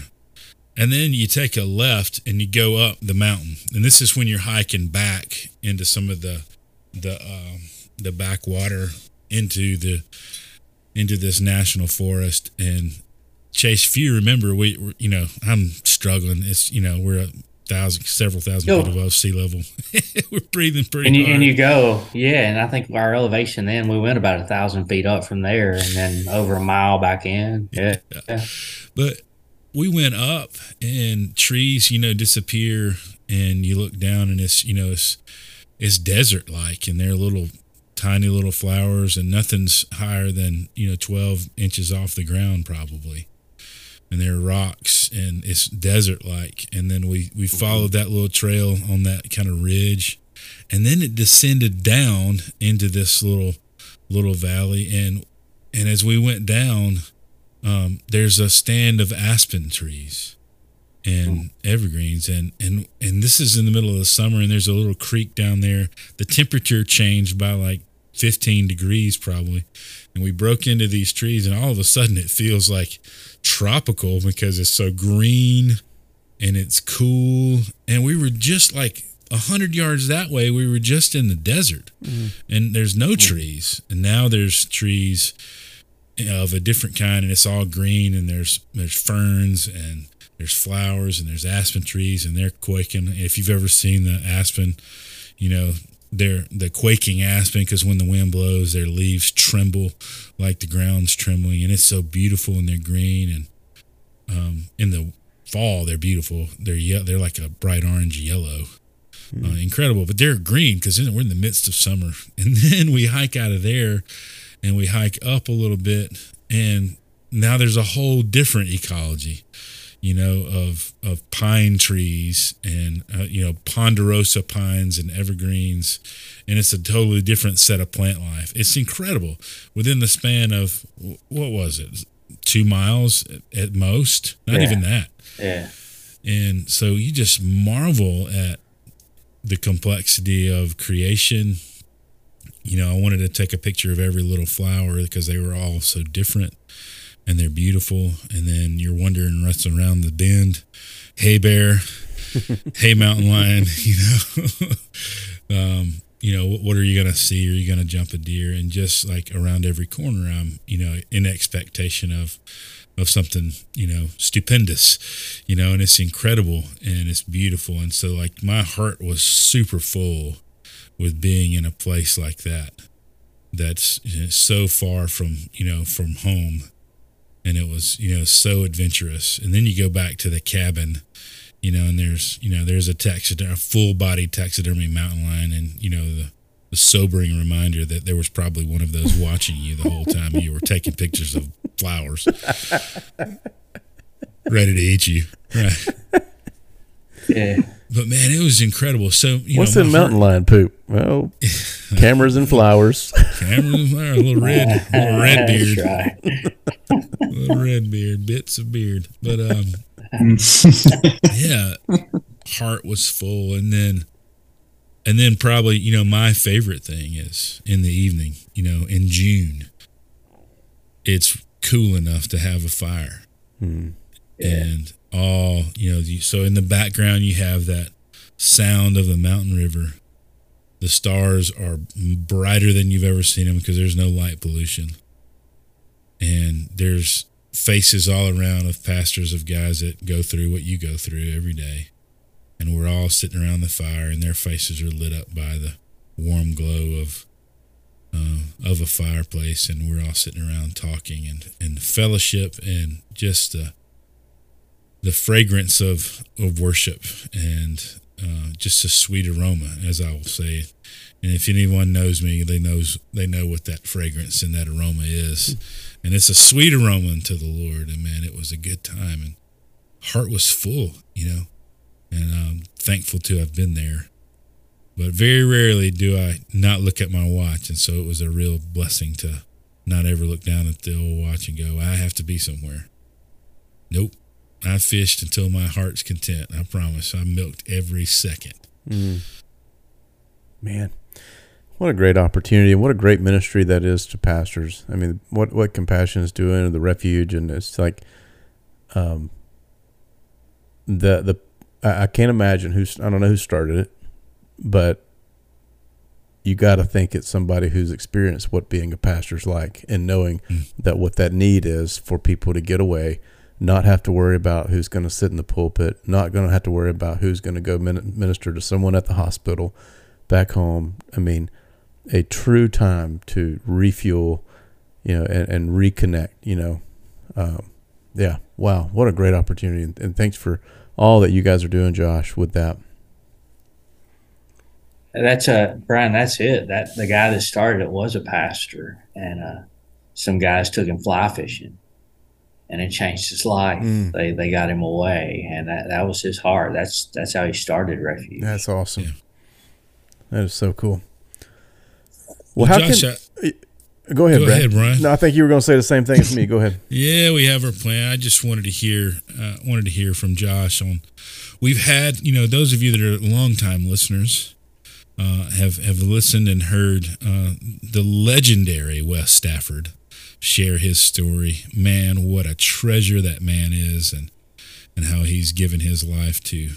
And then you take a left and you go up the mountain. And this is when you're hiking back into some of the the um, the backwater into the into this national forest. And Chase, if you remember, we you know I'm struggling. It's you know we're a thousand, several thousand Yo. feet above sea level. <laughs> we're breathing pretty And you, hard. and you go, yeah, and I think our elevation then we went about a thousand feet up from there, and then over a mile back in. <laughs> Yeah, yeah. But we went up and trees, you know, disappear and you look down and it's, you know, it's it's desert like and they're little tiny little flowers and nothing's higher than, you know, 12 inches off the ground probably. And there are rocks and it's desert like and then we we followed that little trail on that kind of ridge. And then it descended down into this little little valley. And and as we went down um, there's a stand of aspen trees and evergreens. And and and this is in the middle of the summer and there's a little creek down there. The temperature changed by like 15 degrees probably. And we broke into these trees, and all of a sudden it feels like tropical because it's so green and it's cool. And we were just like a hundred yards that way. We were just in the desert, mm-hmm. and there's no trees. And now there's trees of a different kind, and it's all green. And there's there's ferns and there's flowers and there's aspen trees, and they're quaking. If you've ever seen the aspen, you know they're the quaking aspen because when the wind blows, their leaves tremble like the ground's trembling, and it's so beautiful and they're green. And um, in the fall, they're beautiful. They're ye- they're like a bright orange yellow, uh, incredible. But they're green because we're in the midst of summer, <laughs> and then we hike out of there, and we hike up a little bit, and now there's a whole different ecology you know, of of pine trees and uh, you know ponderosa pines and evergreens, and it's a totally different set of plant life. It's incredible within the span of what was it, two miles at most, not Yeah. even that. Yeah. And so you just marvel at the complexity of creation. You know, I wanted to take a picture of every little flower because they were all so different and they're beautiful. And then you're wondering what's around the bend. Hey bear, <laughs> hey mountain lion, <laughs> you know. <laughs> um, you know, what, what are you gonna see? Are you gonna jump a deer? And just like around every corner, I'm, you know, in expectation of of something, you know, stupendous, you know, and it's incredible and it's beautiful. And so like my heart was super full with being in a place like that. That's so far from, you know, from home and it was you know so adventurous. And then you go back to the cabin you know and there's you know there's a taxidermy a full body taxidermy mountain lion and you know the, the sobering reminder that there was probably one of those watching you the whole time. You were taking pictures of flowers. <laughs> Ready to eat you. Right Yeah. but man it was incredible so you What's know in mountain heart- lion poop? Well, <laughs> cameras and flowers. cameras and there, a little red little red <laughs> beard That's right. little red beard bits of beard but um <laughs> yeah heart was full and then and then probably you know my favorite thing is in the evening you know in june it's cool enough to have a fire and all you know so in the background you have that sound of the mountain river. The stars are brighter than you've ever seen them because there's no light pollution. And there's faces all around of pastors of guys that go through what you go through every day. And we're all sitting around the fire and their faces are lit up by the warm glow of uh, of a fireplace. And we're all sitting around talking and, and fellowship and just the the fragrance of of worship and uh, just a sweet aroma as I will say. And if anyone knows me they knows they know what that fragrance and that aroma is. And it's a sweet aroma unto the Lord. And man it was a good time. And heart was full you know. And I'm thankful to have been there. But very rarely do I not look at my watch, and so it was a real blessing to not ever look down at the old watch and go, "I have to be somewhere." Nope, I fished until my heart's content. I promise. I milked every second. Man, what a great opportunity and what a great ministry that is to pastors. I mean, what what compassion is doing, the refuge, and it's like, um, the the I, I can't imagine who's I don't know who started it, but you got to think it's somebody who's experienced what being a pastor's like and knowing that what that need is for people to get away, not have to worry about who's going to sit in the pulpit, not going to have to worry about who's going to go minister to someone at the hospital, back home. I mean, a true time to refuel, you know, and, and reconnect. You know, um, yeah. Wow, what a great opportunity, and, thanks for all that you guys are doing, Josh, with that. That's a Brian. That's it. That the guy that started it was a pastor, and uh, some guys took him fly fishing, and it changed his life. Mm. They they got him away, and that, that was his heart. That's that's how he started Refuge. That's awesome. Yeah. That is so cool. Well, how Josh, can I- go ahead, go Brad. ahead, Brian. No, I think you were going to say the same thing as me. Go ahead. <laughs> Yeah, we have our plan. I just wanted to hear uh, wanted to hear from Josh on. We've had you know those of you that are longtime listeners uh, have have listened and heard uh, the legendary Wes Stafford share his story. Man, what a treasure that man is, and and how he's given his life to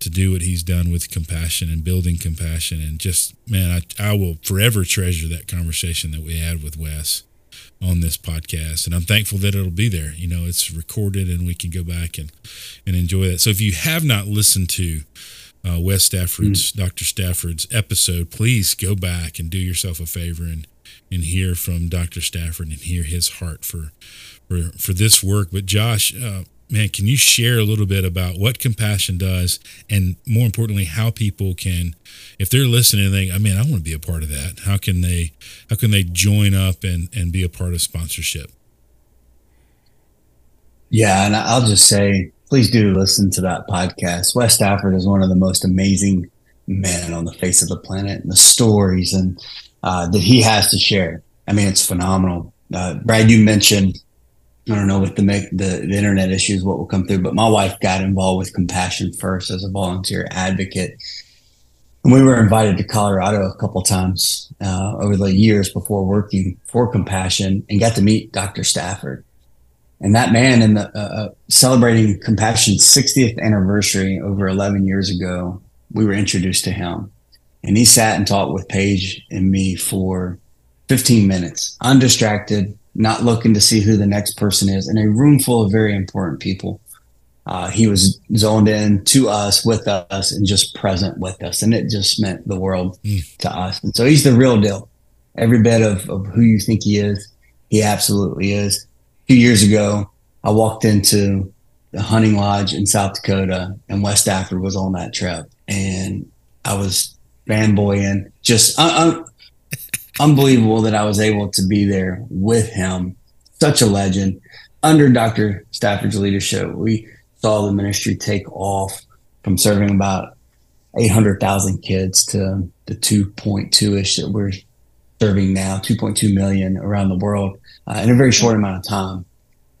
to do what he's done with compassion and building compassion. And just man, I I will forever treasure that conversation that we had with Wes on this podcast and i'm thankful that it'll be there you know it's recorded and we can go back and and enjoy that so if you have not listened to uh, Wes Stafford's, mm. Dr. Stafford's episode, please go back and do yourself a favor and and hear from Dr. Stafford and hear his heart for for for this work. But Josh, uh, man, can you share a little bit about what compassion does, and more importantly, how people can, if they're listening, think, I mean, I want to be a part of that. How can they how can they join up and and be a part of sponsorship? Yeah, and I'll just say please do listen to that podcast. Wes Stafford is one of the most amazing men on the face of the planet, and the stories and uh, that he has to share. I mean, it's phenomenal. Uh, Brad, you mentioned I don't know with the, the the internet issues what will come through, but my wife got involved with Compassion First as a volunteer advocate. And we were invited to Colorado a couple times uh, over the years before working for Compassion and got to meet Dr. Stafford. And that man, in the uh, uh celebrating Compassion's 60th anniversary over 11 years ago, we were introduced to him. And he sat and talked with Paige and me for 15 minutes, undistracted, not looking to see who the next person is, in a room full of very important people. Uh, he was zoned in to us, with us, and just present with us. And it just meant the world mm. to us. And so he's the real deal. Every bit of, of who you think he is, he absolutely is A few years ago, I walked into the hunting lodge in South Dakota, and Wes Stafford was on that trip, and I was fanboying, just un- un- unbelievable that I was able to be there with him. Such a legend. Under Dr. Stafford's leadership, we saw the ministry take off from serving about 800,000 kids to the 2.2 ish that we're serving now, 2.2 million around the world uh, in a very short amount of time.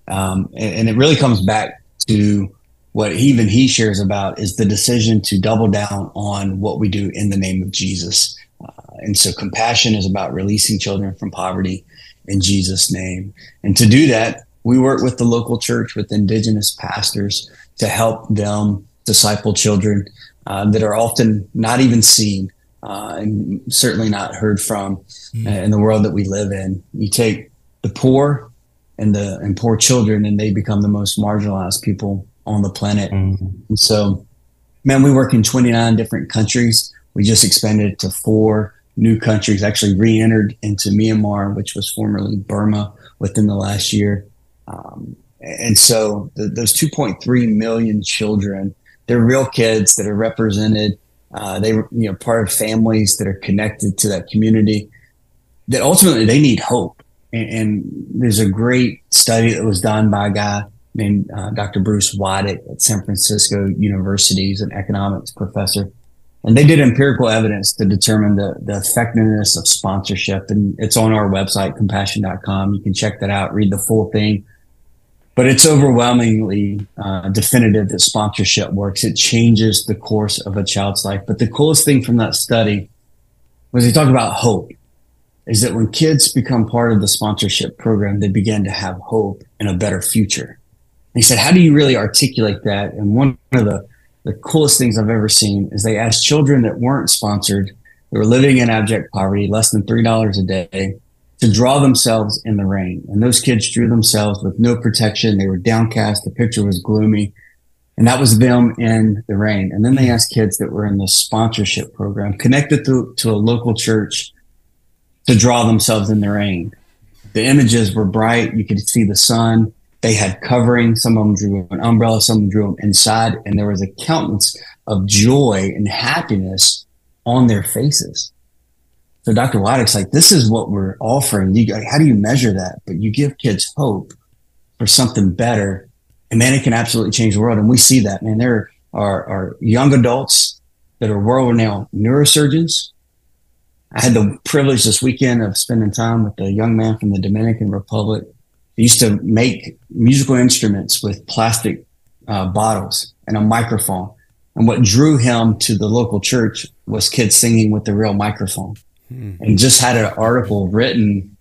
Um, and, and, it really comes back to what even he shares about is the decision to double down on what we do in the name of Jesus. Uh, and so compassion is about releasing children from poverty in Jesus' name. And to do that, we work with the local church, with indigenous pastors to help them disciple children uh, that are often not even seen uh, and certainly not heard from mm. in the world that we live in. You take the poor and the and poor children, and they become the most marginalized people on the planet. Mm-hmm. So, man, we work in 29 different countries. We just expanded to four new countries. Actually, re-entered into Myanmar, which was formerly Burma, within the last year. Um, and so, the, those 2.3 million children, they're real kids that are represented. Uh, they, you know, part of families that are connected to that community. That ultimately they need hope and, and, there's a great study that was done by a guy named uh, Dr. Bruce Wydick at San Francisco University. He's an economics professor. And they did empirical evidence to determine the, the effectiveness of sponsorship. And it's on our website, compassion.com. You can check that out, read the full thing. But it's overwhelmingly uh, definitive that sponsorship works. It changes the course of a child's life. But the coolest thing from that study was he talked about hope is that when kids become part of the sponsorship program, they begin to have hope in a better future. He said, How do you really articulate that? And one of the, the coolest things I've ever seen is they asked children that weren't sponsored, they were living in abject poverty, less than $3 a day, to draw themselves in the rain. And those kids drew themselves with no protection. They were downcast. The picture was gloomy. And that was them in the rain. And then they asked kids that were in the sponsorship program, connected to, to a local church to draw themselves in the rain. The images were bright. You could see the sun. They had covering. Some of them drew an umbrella. Some of them drew them inside. And there was a countenance of joy and happiness on their faces. So Dr. Wydick's like, this is what we're offering. You, how do you measure that? But you give kids hope for something better. And man, it can absolutely change the world. And we see that, man. There are, are young adults that are world renowned neurosurgeons I had the privilege this weekend of spending time with a young man from the Dominican Republic. He used to make musical instruments with plastic uh, bottles and a microphone. And what drew him to the local church was kids singing with the real microphone, mm-hmm. and just had an article written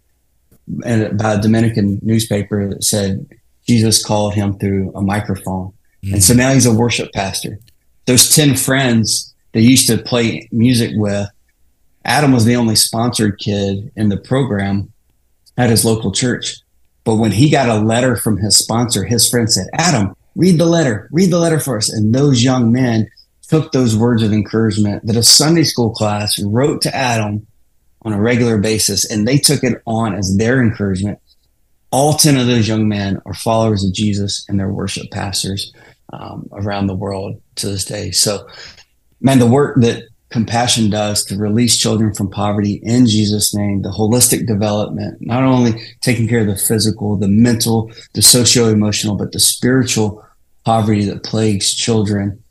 by a Dominican newspaper that said Jesus called him through a microphone, mm-hmm. and so now he's a worship pastor. Those ten friends they used to play music with, Adam was the only sponsored kid in the program at his local church. But when he got a letter from his sponsor, his friend said, Adam, read the letter, read the letter for us. And those young men took those words of encouragement that a Sunday school class wrote to Adam on a regular basis, and they took it on as their encouragement. All 10 of those young men are followers of Jesus and they're worship pastors um, around the world to this day. So, man, the work that compassion does to release children from poverty in Jesus' name, the holistic development, not only taking care of the physical, the mental, the socio emotional, but the spiritual poverty that plagues children.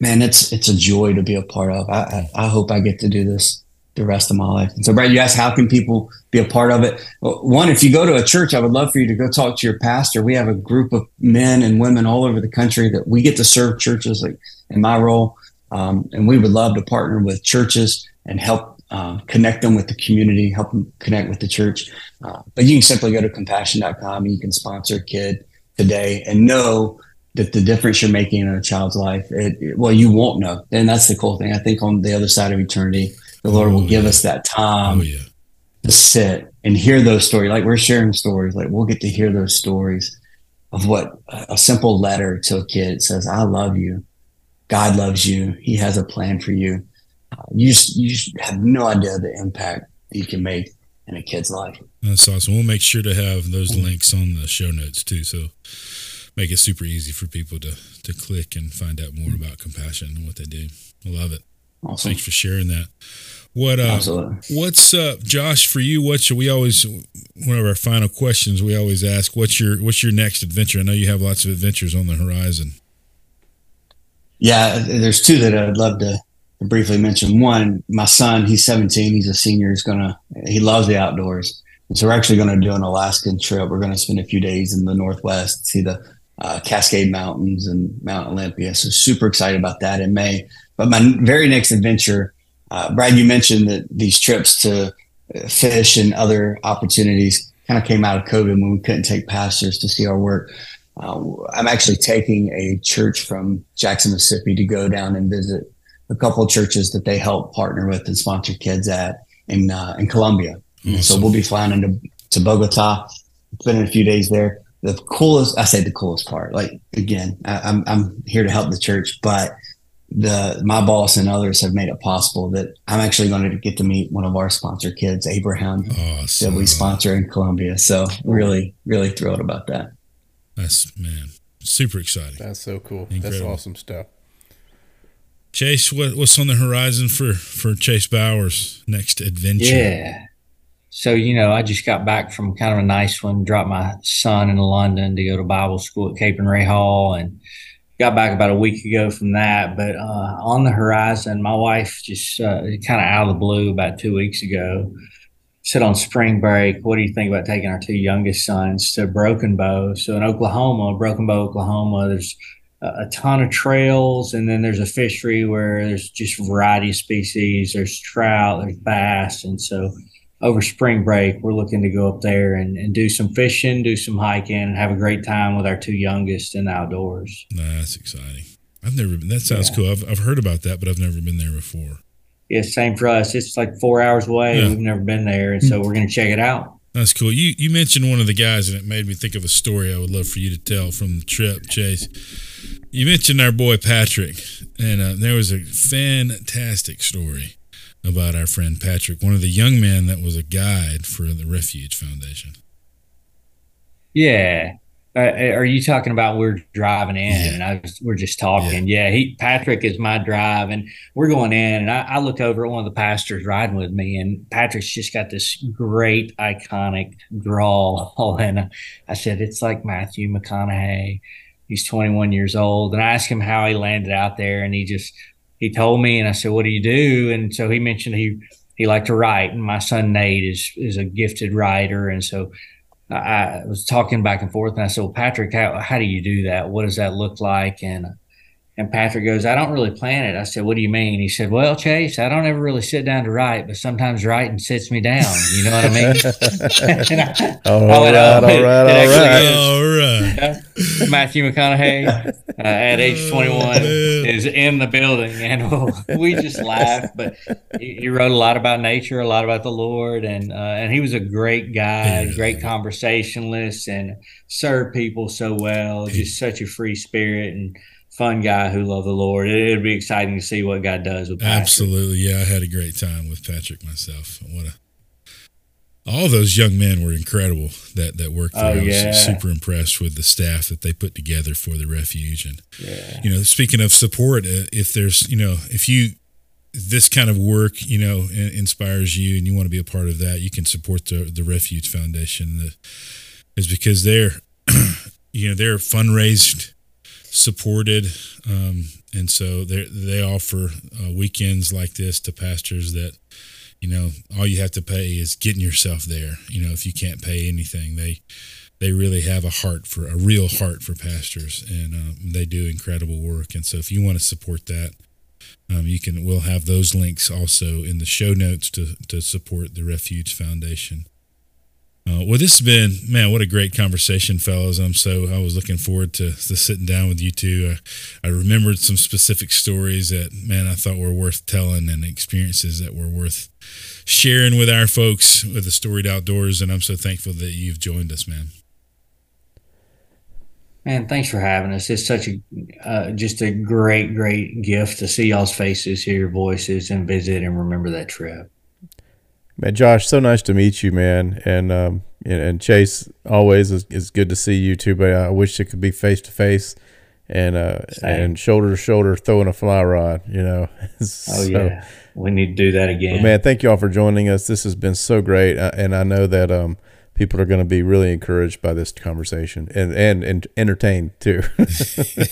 Man, it's it's a joy to be a part of. I, I, I hope I get to do this the rest of my life. And so, Brad, you asked how can people be a part of it? One, if you go to a church, I would love for you to go talk to your pastor. We have a group of men and women all over the country that we get to serve churches. Like in my role, um, and we would love to partner with churches and help uh, connect them with the community, help them connect with the church. Uh, but you can simply go to compassion.com and you can sponsor a kid today and know that the difference you're making in a child's life, it, it, well, you won't know. And that's the cool thing. I think on the other side of eternity, the Lord will oh, give us that time oh, yeah. to sit and hear those stories. Like we're sharing stories, like we'll get to hear those stories of what a simple letter to a kid says, I love you. God loves you. He has a plan for you. Uh, you just, you just have no idea the impact you can make in a kid's life. That's awesome. We'll make sure to have those links on the show notes too. So make it super easy for people to, to click and find out more about compassion and what they do. I love it. Awesome. Thanks for sharing that. What uh, Absolutely. what's up, Josh for you? What's we always one of our final questions we always ask. What's your what's your next adventure? I know you have lots of adventures on the horizon. Yeah, there's two that I'd love to briefly mention. One, my son, he's 17, he's a senior, he's gonna he loves the outdoors. And so we're actually gonna do an Alaskan trip. We're gonna spend a few days in the northwest, see the uh, Cascade Mountains and Mount Olympia. So super excited about that in May. But my very next adventure, uh, Brad, you mentioned that these trips to uh, fish and other opportunities kind of came out of COVID when we couldn't take pastors to see our work. Uh, I'm actually taking a church from Jackson, Mississippi to go down and visit a couple of churches that they help partner with and sponsor kids at in uh, in Colombia. Awesome. So we'll be flying into to Bogota, spending a few days there. The coolest, I say the coolest part, like again, I, I'm I'm here to help the church, but the my boss and others have made it possible that I'm actually going to get to meet one of our sponsor kids, Abraham, awesome. that we sponsor in Colombia. So really, really thrilled about that. That's man, super exciting. That's so cool. Incredible. That's awesome stuff. Chase, what, what's on the horizon for for Chase Bowers' next adventure? Yeah. So you know, I just got back from kind of a nice one. Dropped my son in London to go to Bible school at Capernwray Hall, and got back about a week ago from that. But uh, on the horizon, my wife just uh, kind of out of the blue about two weeks ago said on spring break, what do you think about taking our two youngest sons to Broken Bow? So in Oklahoma, Broken Bow, Oklahoma, there's a ton of trails, and then there's a fishery where there's just a variety of species. There's trout, there's bass, and so over spring break, we're looking to go up there and, and do some fishing, do some hiking, and have a great time with our two youngest in the outdoors. That's exciting. I've never been. That sounds yeah. cool. I've I've heard about that, but I've never been there before yeah, same for us. It's like four hours away. Yeah. We've never been there, and so we're going to check it out. That's cool. You you mentioned one of the guys, and it made me think of a story I would love for you to tell from the trip, Chase. You mentioned our boy Patrick, and uh, there was a fantastic story about our friend Patrick, one of the young men that was a guide for the Refuge Foundation. Yeah, Uh, uh, are you talking about we're driving in yeah. and I was, we're just talking? Yeah. yeah. he Patrick is my drive, and we're going in, and I, I, look over at one of the pastors riding with me, and Patrick's just got this great iconic drawl, <laughs> and I said it's like Matthew McConaughey. He's 21 years old, and I asked him how he landed out there, and he just he told me, and I said, "What do you do?" And so he mentioned he he liked to write, and my son Nate is is a gifted writer, and so I was talking back and forth, and I said, "Well, Patrick, how how do you do that? What does that look like?" And And Patrick goes, I don't really plan it. I said, What do you mean? He said, Well, Chase, I don't ever really sit down to write, but sometimes writing sits me down. You know what I mean? <laughs> I, all right, all right, all right. All right. Matthew McConaughey uh, at age 21 is in the building, and <laughs> we just laugh. But he, he, wrote a lot about nature, a lot about the Lord, and uh, and he was a great guy, great conversationalist, and served people so well. Just such a free spirit and fun guy who loved the Lord. It, would be exciting to see what God does with Patrick. Absolutely, yeah. I had a great time with Patrick myself. What a all those young men were incredible that that worked there. Oh, yeah. I was super impressed with the staff that they put together for the refuge. And yeah. you know, speaking of support, uh, if there's you know if you this kind of work you know inspires you and you want to be a part of that, you can support the the Refuge Foundation. The, is because they're <clears throat> you know they're fundraised, supported, um, and so they they offer uh, weekends like this to pastors that you know all you have to pay is getting yourself there. You know if you can't pay anything they they really have a heart for a real heart for pastors and um, they do incredible work. And so if you want to support that um, you can we'll have those links also in the show notes to to support the refuge foundation uh, well, this has been man, what a great conversation, fellas. I'm so I was looking forward to, to sitting down with you two. I, I remembered some specific stories that man I thought were worth telling and experiences that were worth sharing with our folks with the storied outdoors. And I'm so thankful that you've joined us, man. Man, thanks for having us. It's such a uh, just a great, great gift to see y'all's faces, hear your voices, and visit and remember that trip. Man, Josh, so nice to meet you, man. And um, and, and Chase, always is, is good to see you too. But I wish it could be face to face and uh and shoulder to shoulder throwing a fly rod. You know. <laughs> so, oh yeah, we need to do that again. man, thank you all for joining us. This has been so great, and I know that um people are going to be really encouraged by this conversation and and, and entertained too. <laughs>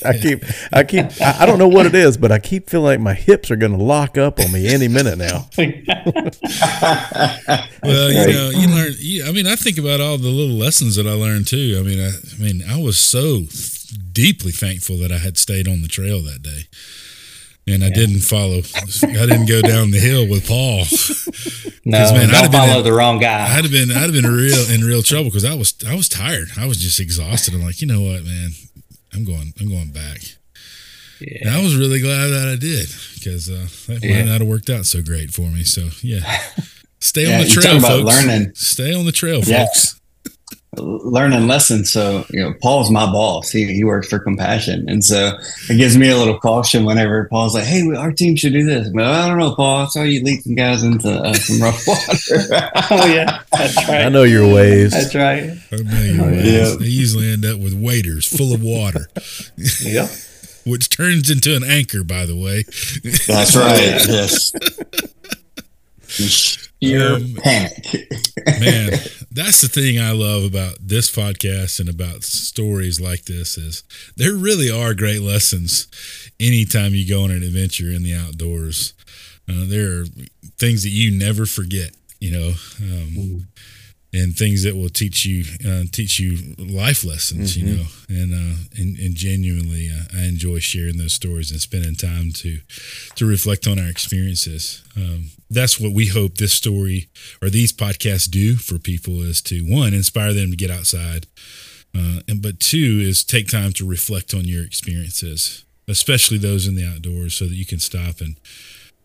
I keep I keep I, I, don't know what it is, but I keep feeling like my hips are going to lock up on me any minute now. <laughs> well, you know, you learn. You, I mean, I think about all the little lessons that I learned too. I mean, I, I mean, I was so deeply thankful that I had stayed on the trail that day and I yeah. didn't follow. I didn't go down the hill with Paul. <laughs> no, man, don't follow in, the wrong guy. I'd have been, I'd have been real in real trouble because I was, I was tired. I was just exhausted. I'm like, you know what, man, I'm going, I'm going back. Yeah. And I was really glad that I did because uh, that yeah. might not have worked out so great for me. So yeah, <laughs> stay on the trail, folks. Learning. Stay on the trail, folks learning lessons. So, you know, Paul's my boss. He, he works for Compassion. And so it gives me a little caution whenever Paul's like, hey, our team should do this. But I don't know, Paul. I saw you lead some guys into uh, some rough <laughs> water. <laughs> oh, yeah. That's right. I know your ways. That's right. I know your oh, ways. Yeah. They usually end up with waders full of water. <laughs> yeah. Which turns into an anchor, by the way. That's right. yes um, panic. <laughs> man, that's the thing I love about this podcast and about stories like this is there really are great lessons anytime you go on an adventure in the outdoors. Uh, there are things that you never forget, you know. Um, mm and things that will teach you uh, teach you life lessons, mm-hmm. you know. And, uh, and and genuinely, uh, I enjoy sharing those stories and spending time to to reflect on our experiences. Um, that's what we hope this story or these podcasts do for people is to one inspire them to get outside, uh, and but two is take time to reflect on your experiences, especially those in the outdoors, so that you can stop and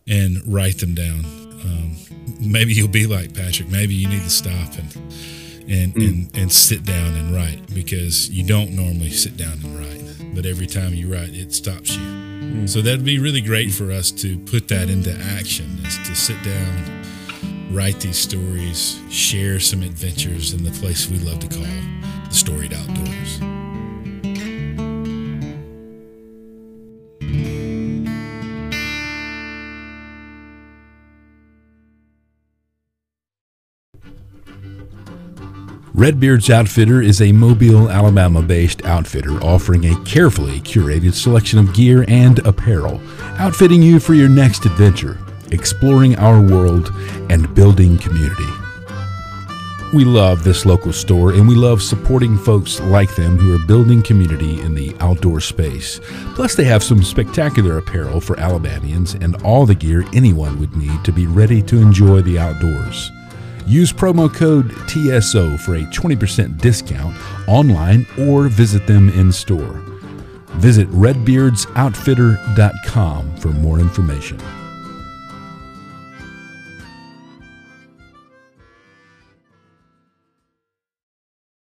and write them down. Um, maybe you'll be like Patrick. Maybe you need to stop and and mm. and and sit down and write because you don't normally sit down and write, but every time you write, it stops you. Mm. So that'd be really great for us to put that into action. Is to sit down, write these stories, share some adventures in the place we love to call the storied outdoors. Redbeard's Outfitter is a Mobile, Alabama based outfitter offering a carefully curated selection of gear and apparel, outfitting you for your next adventure, exploring our world, and building community. We love this local store and we love supporting folks like them who are building community in the outdoor space. Plus, they have some spectacular apparel for Alabamians and all the gear anyone would need to be ready to enjoy the outdoors. Use promo code TSO for a 20% discount online or visit them in store. Visit redbeardsoutfitter.com for more information.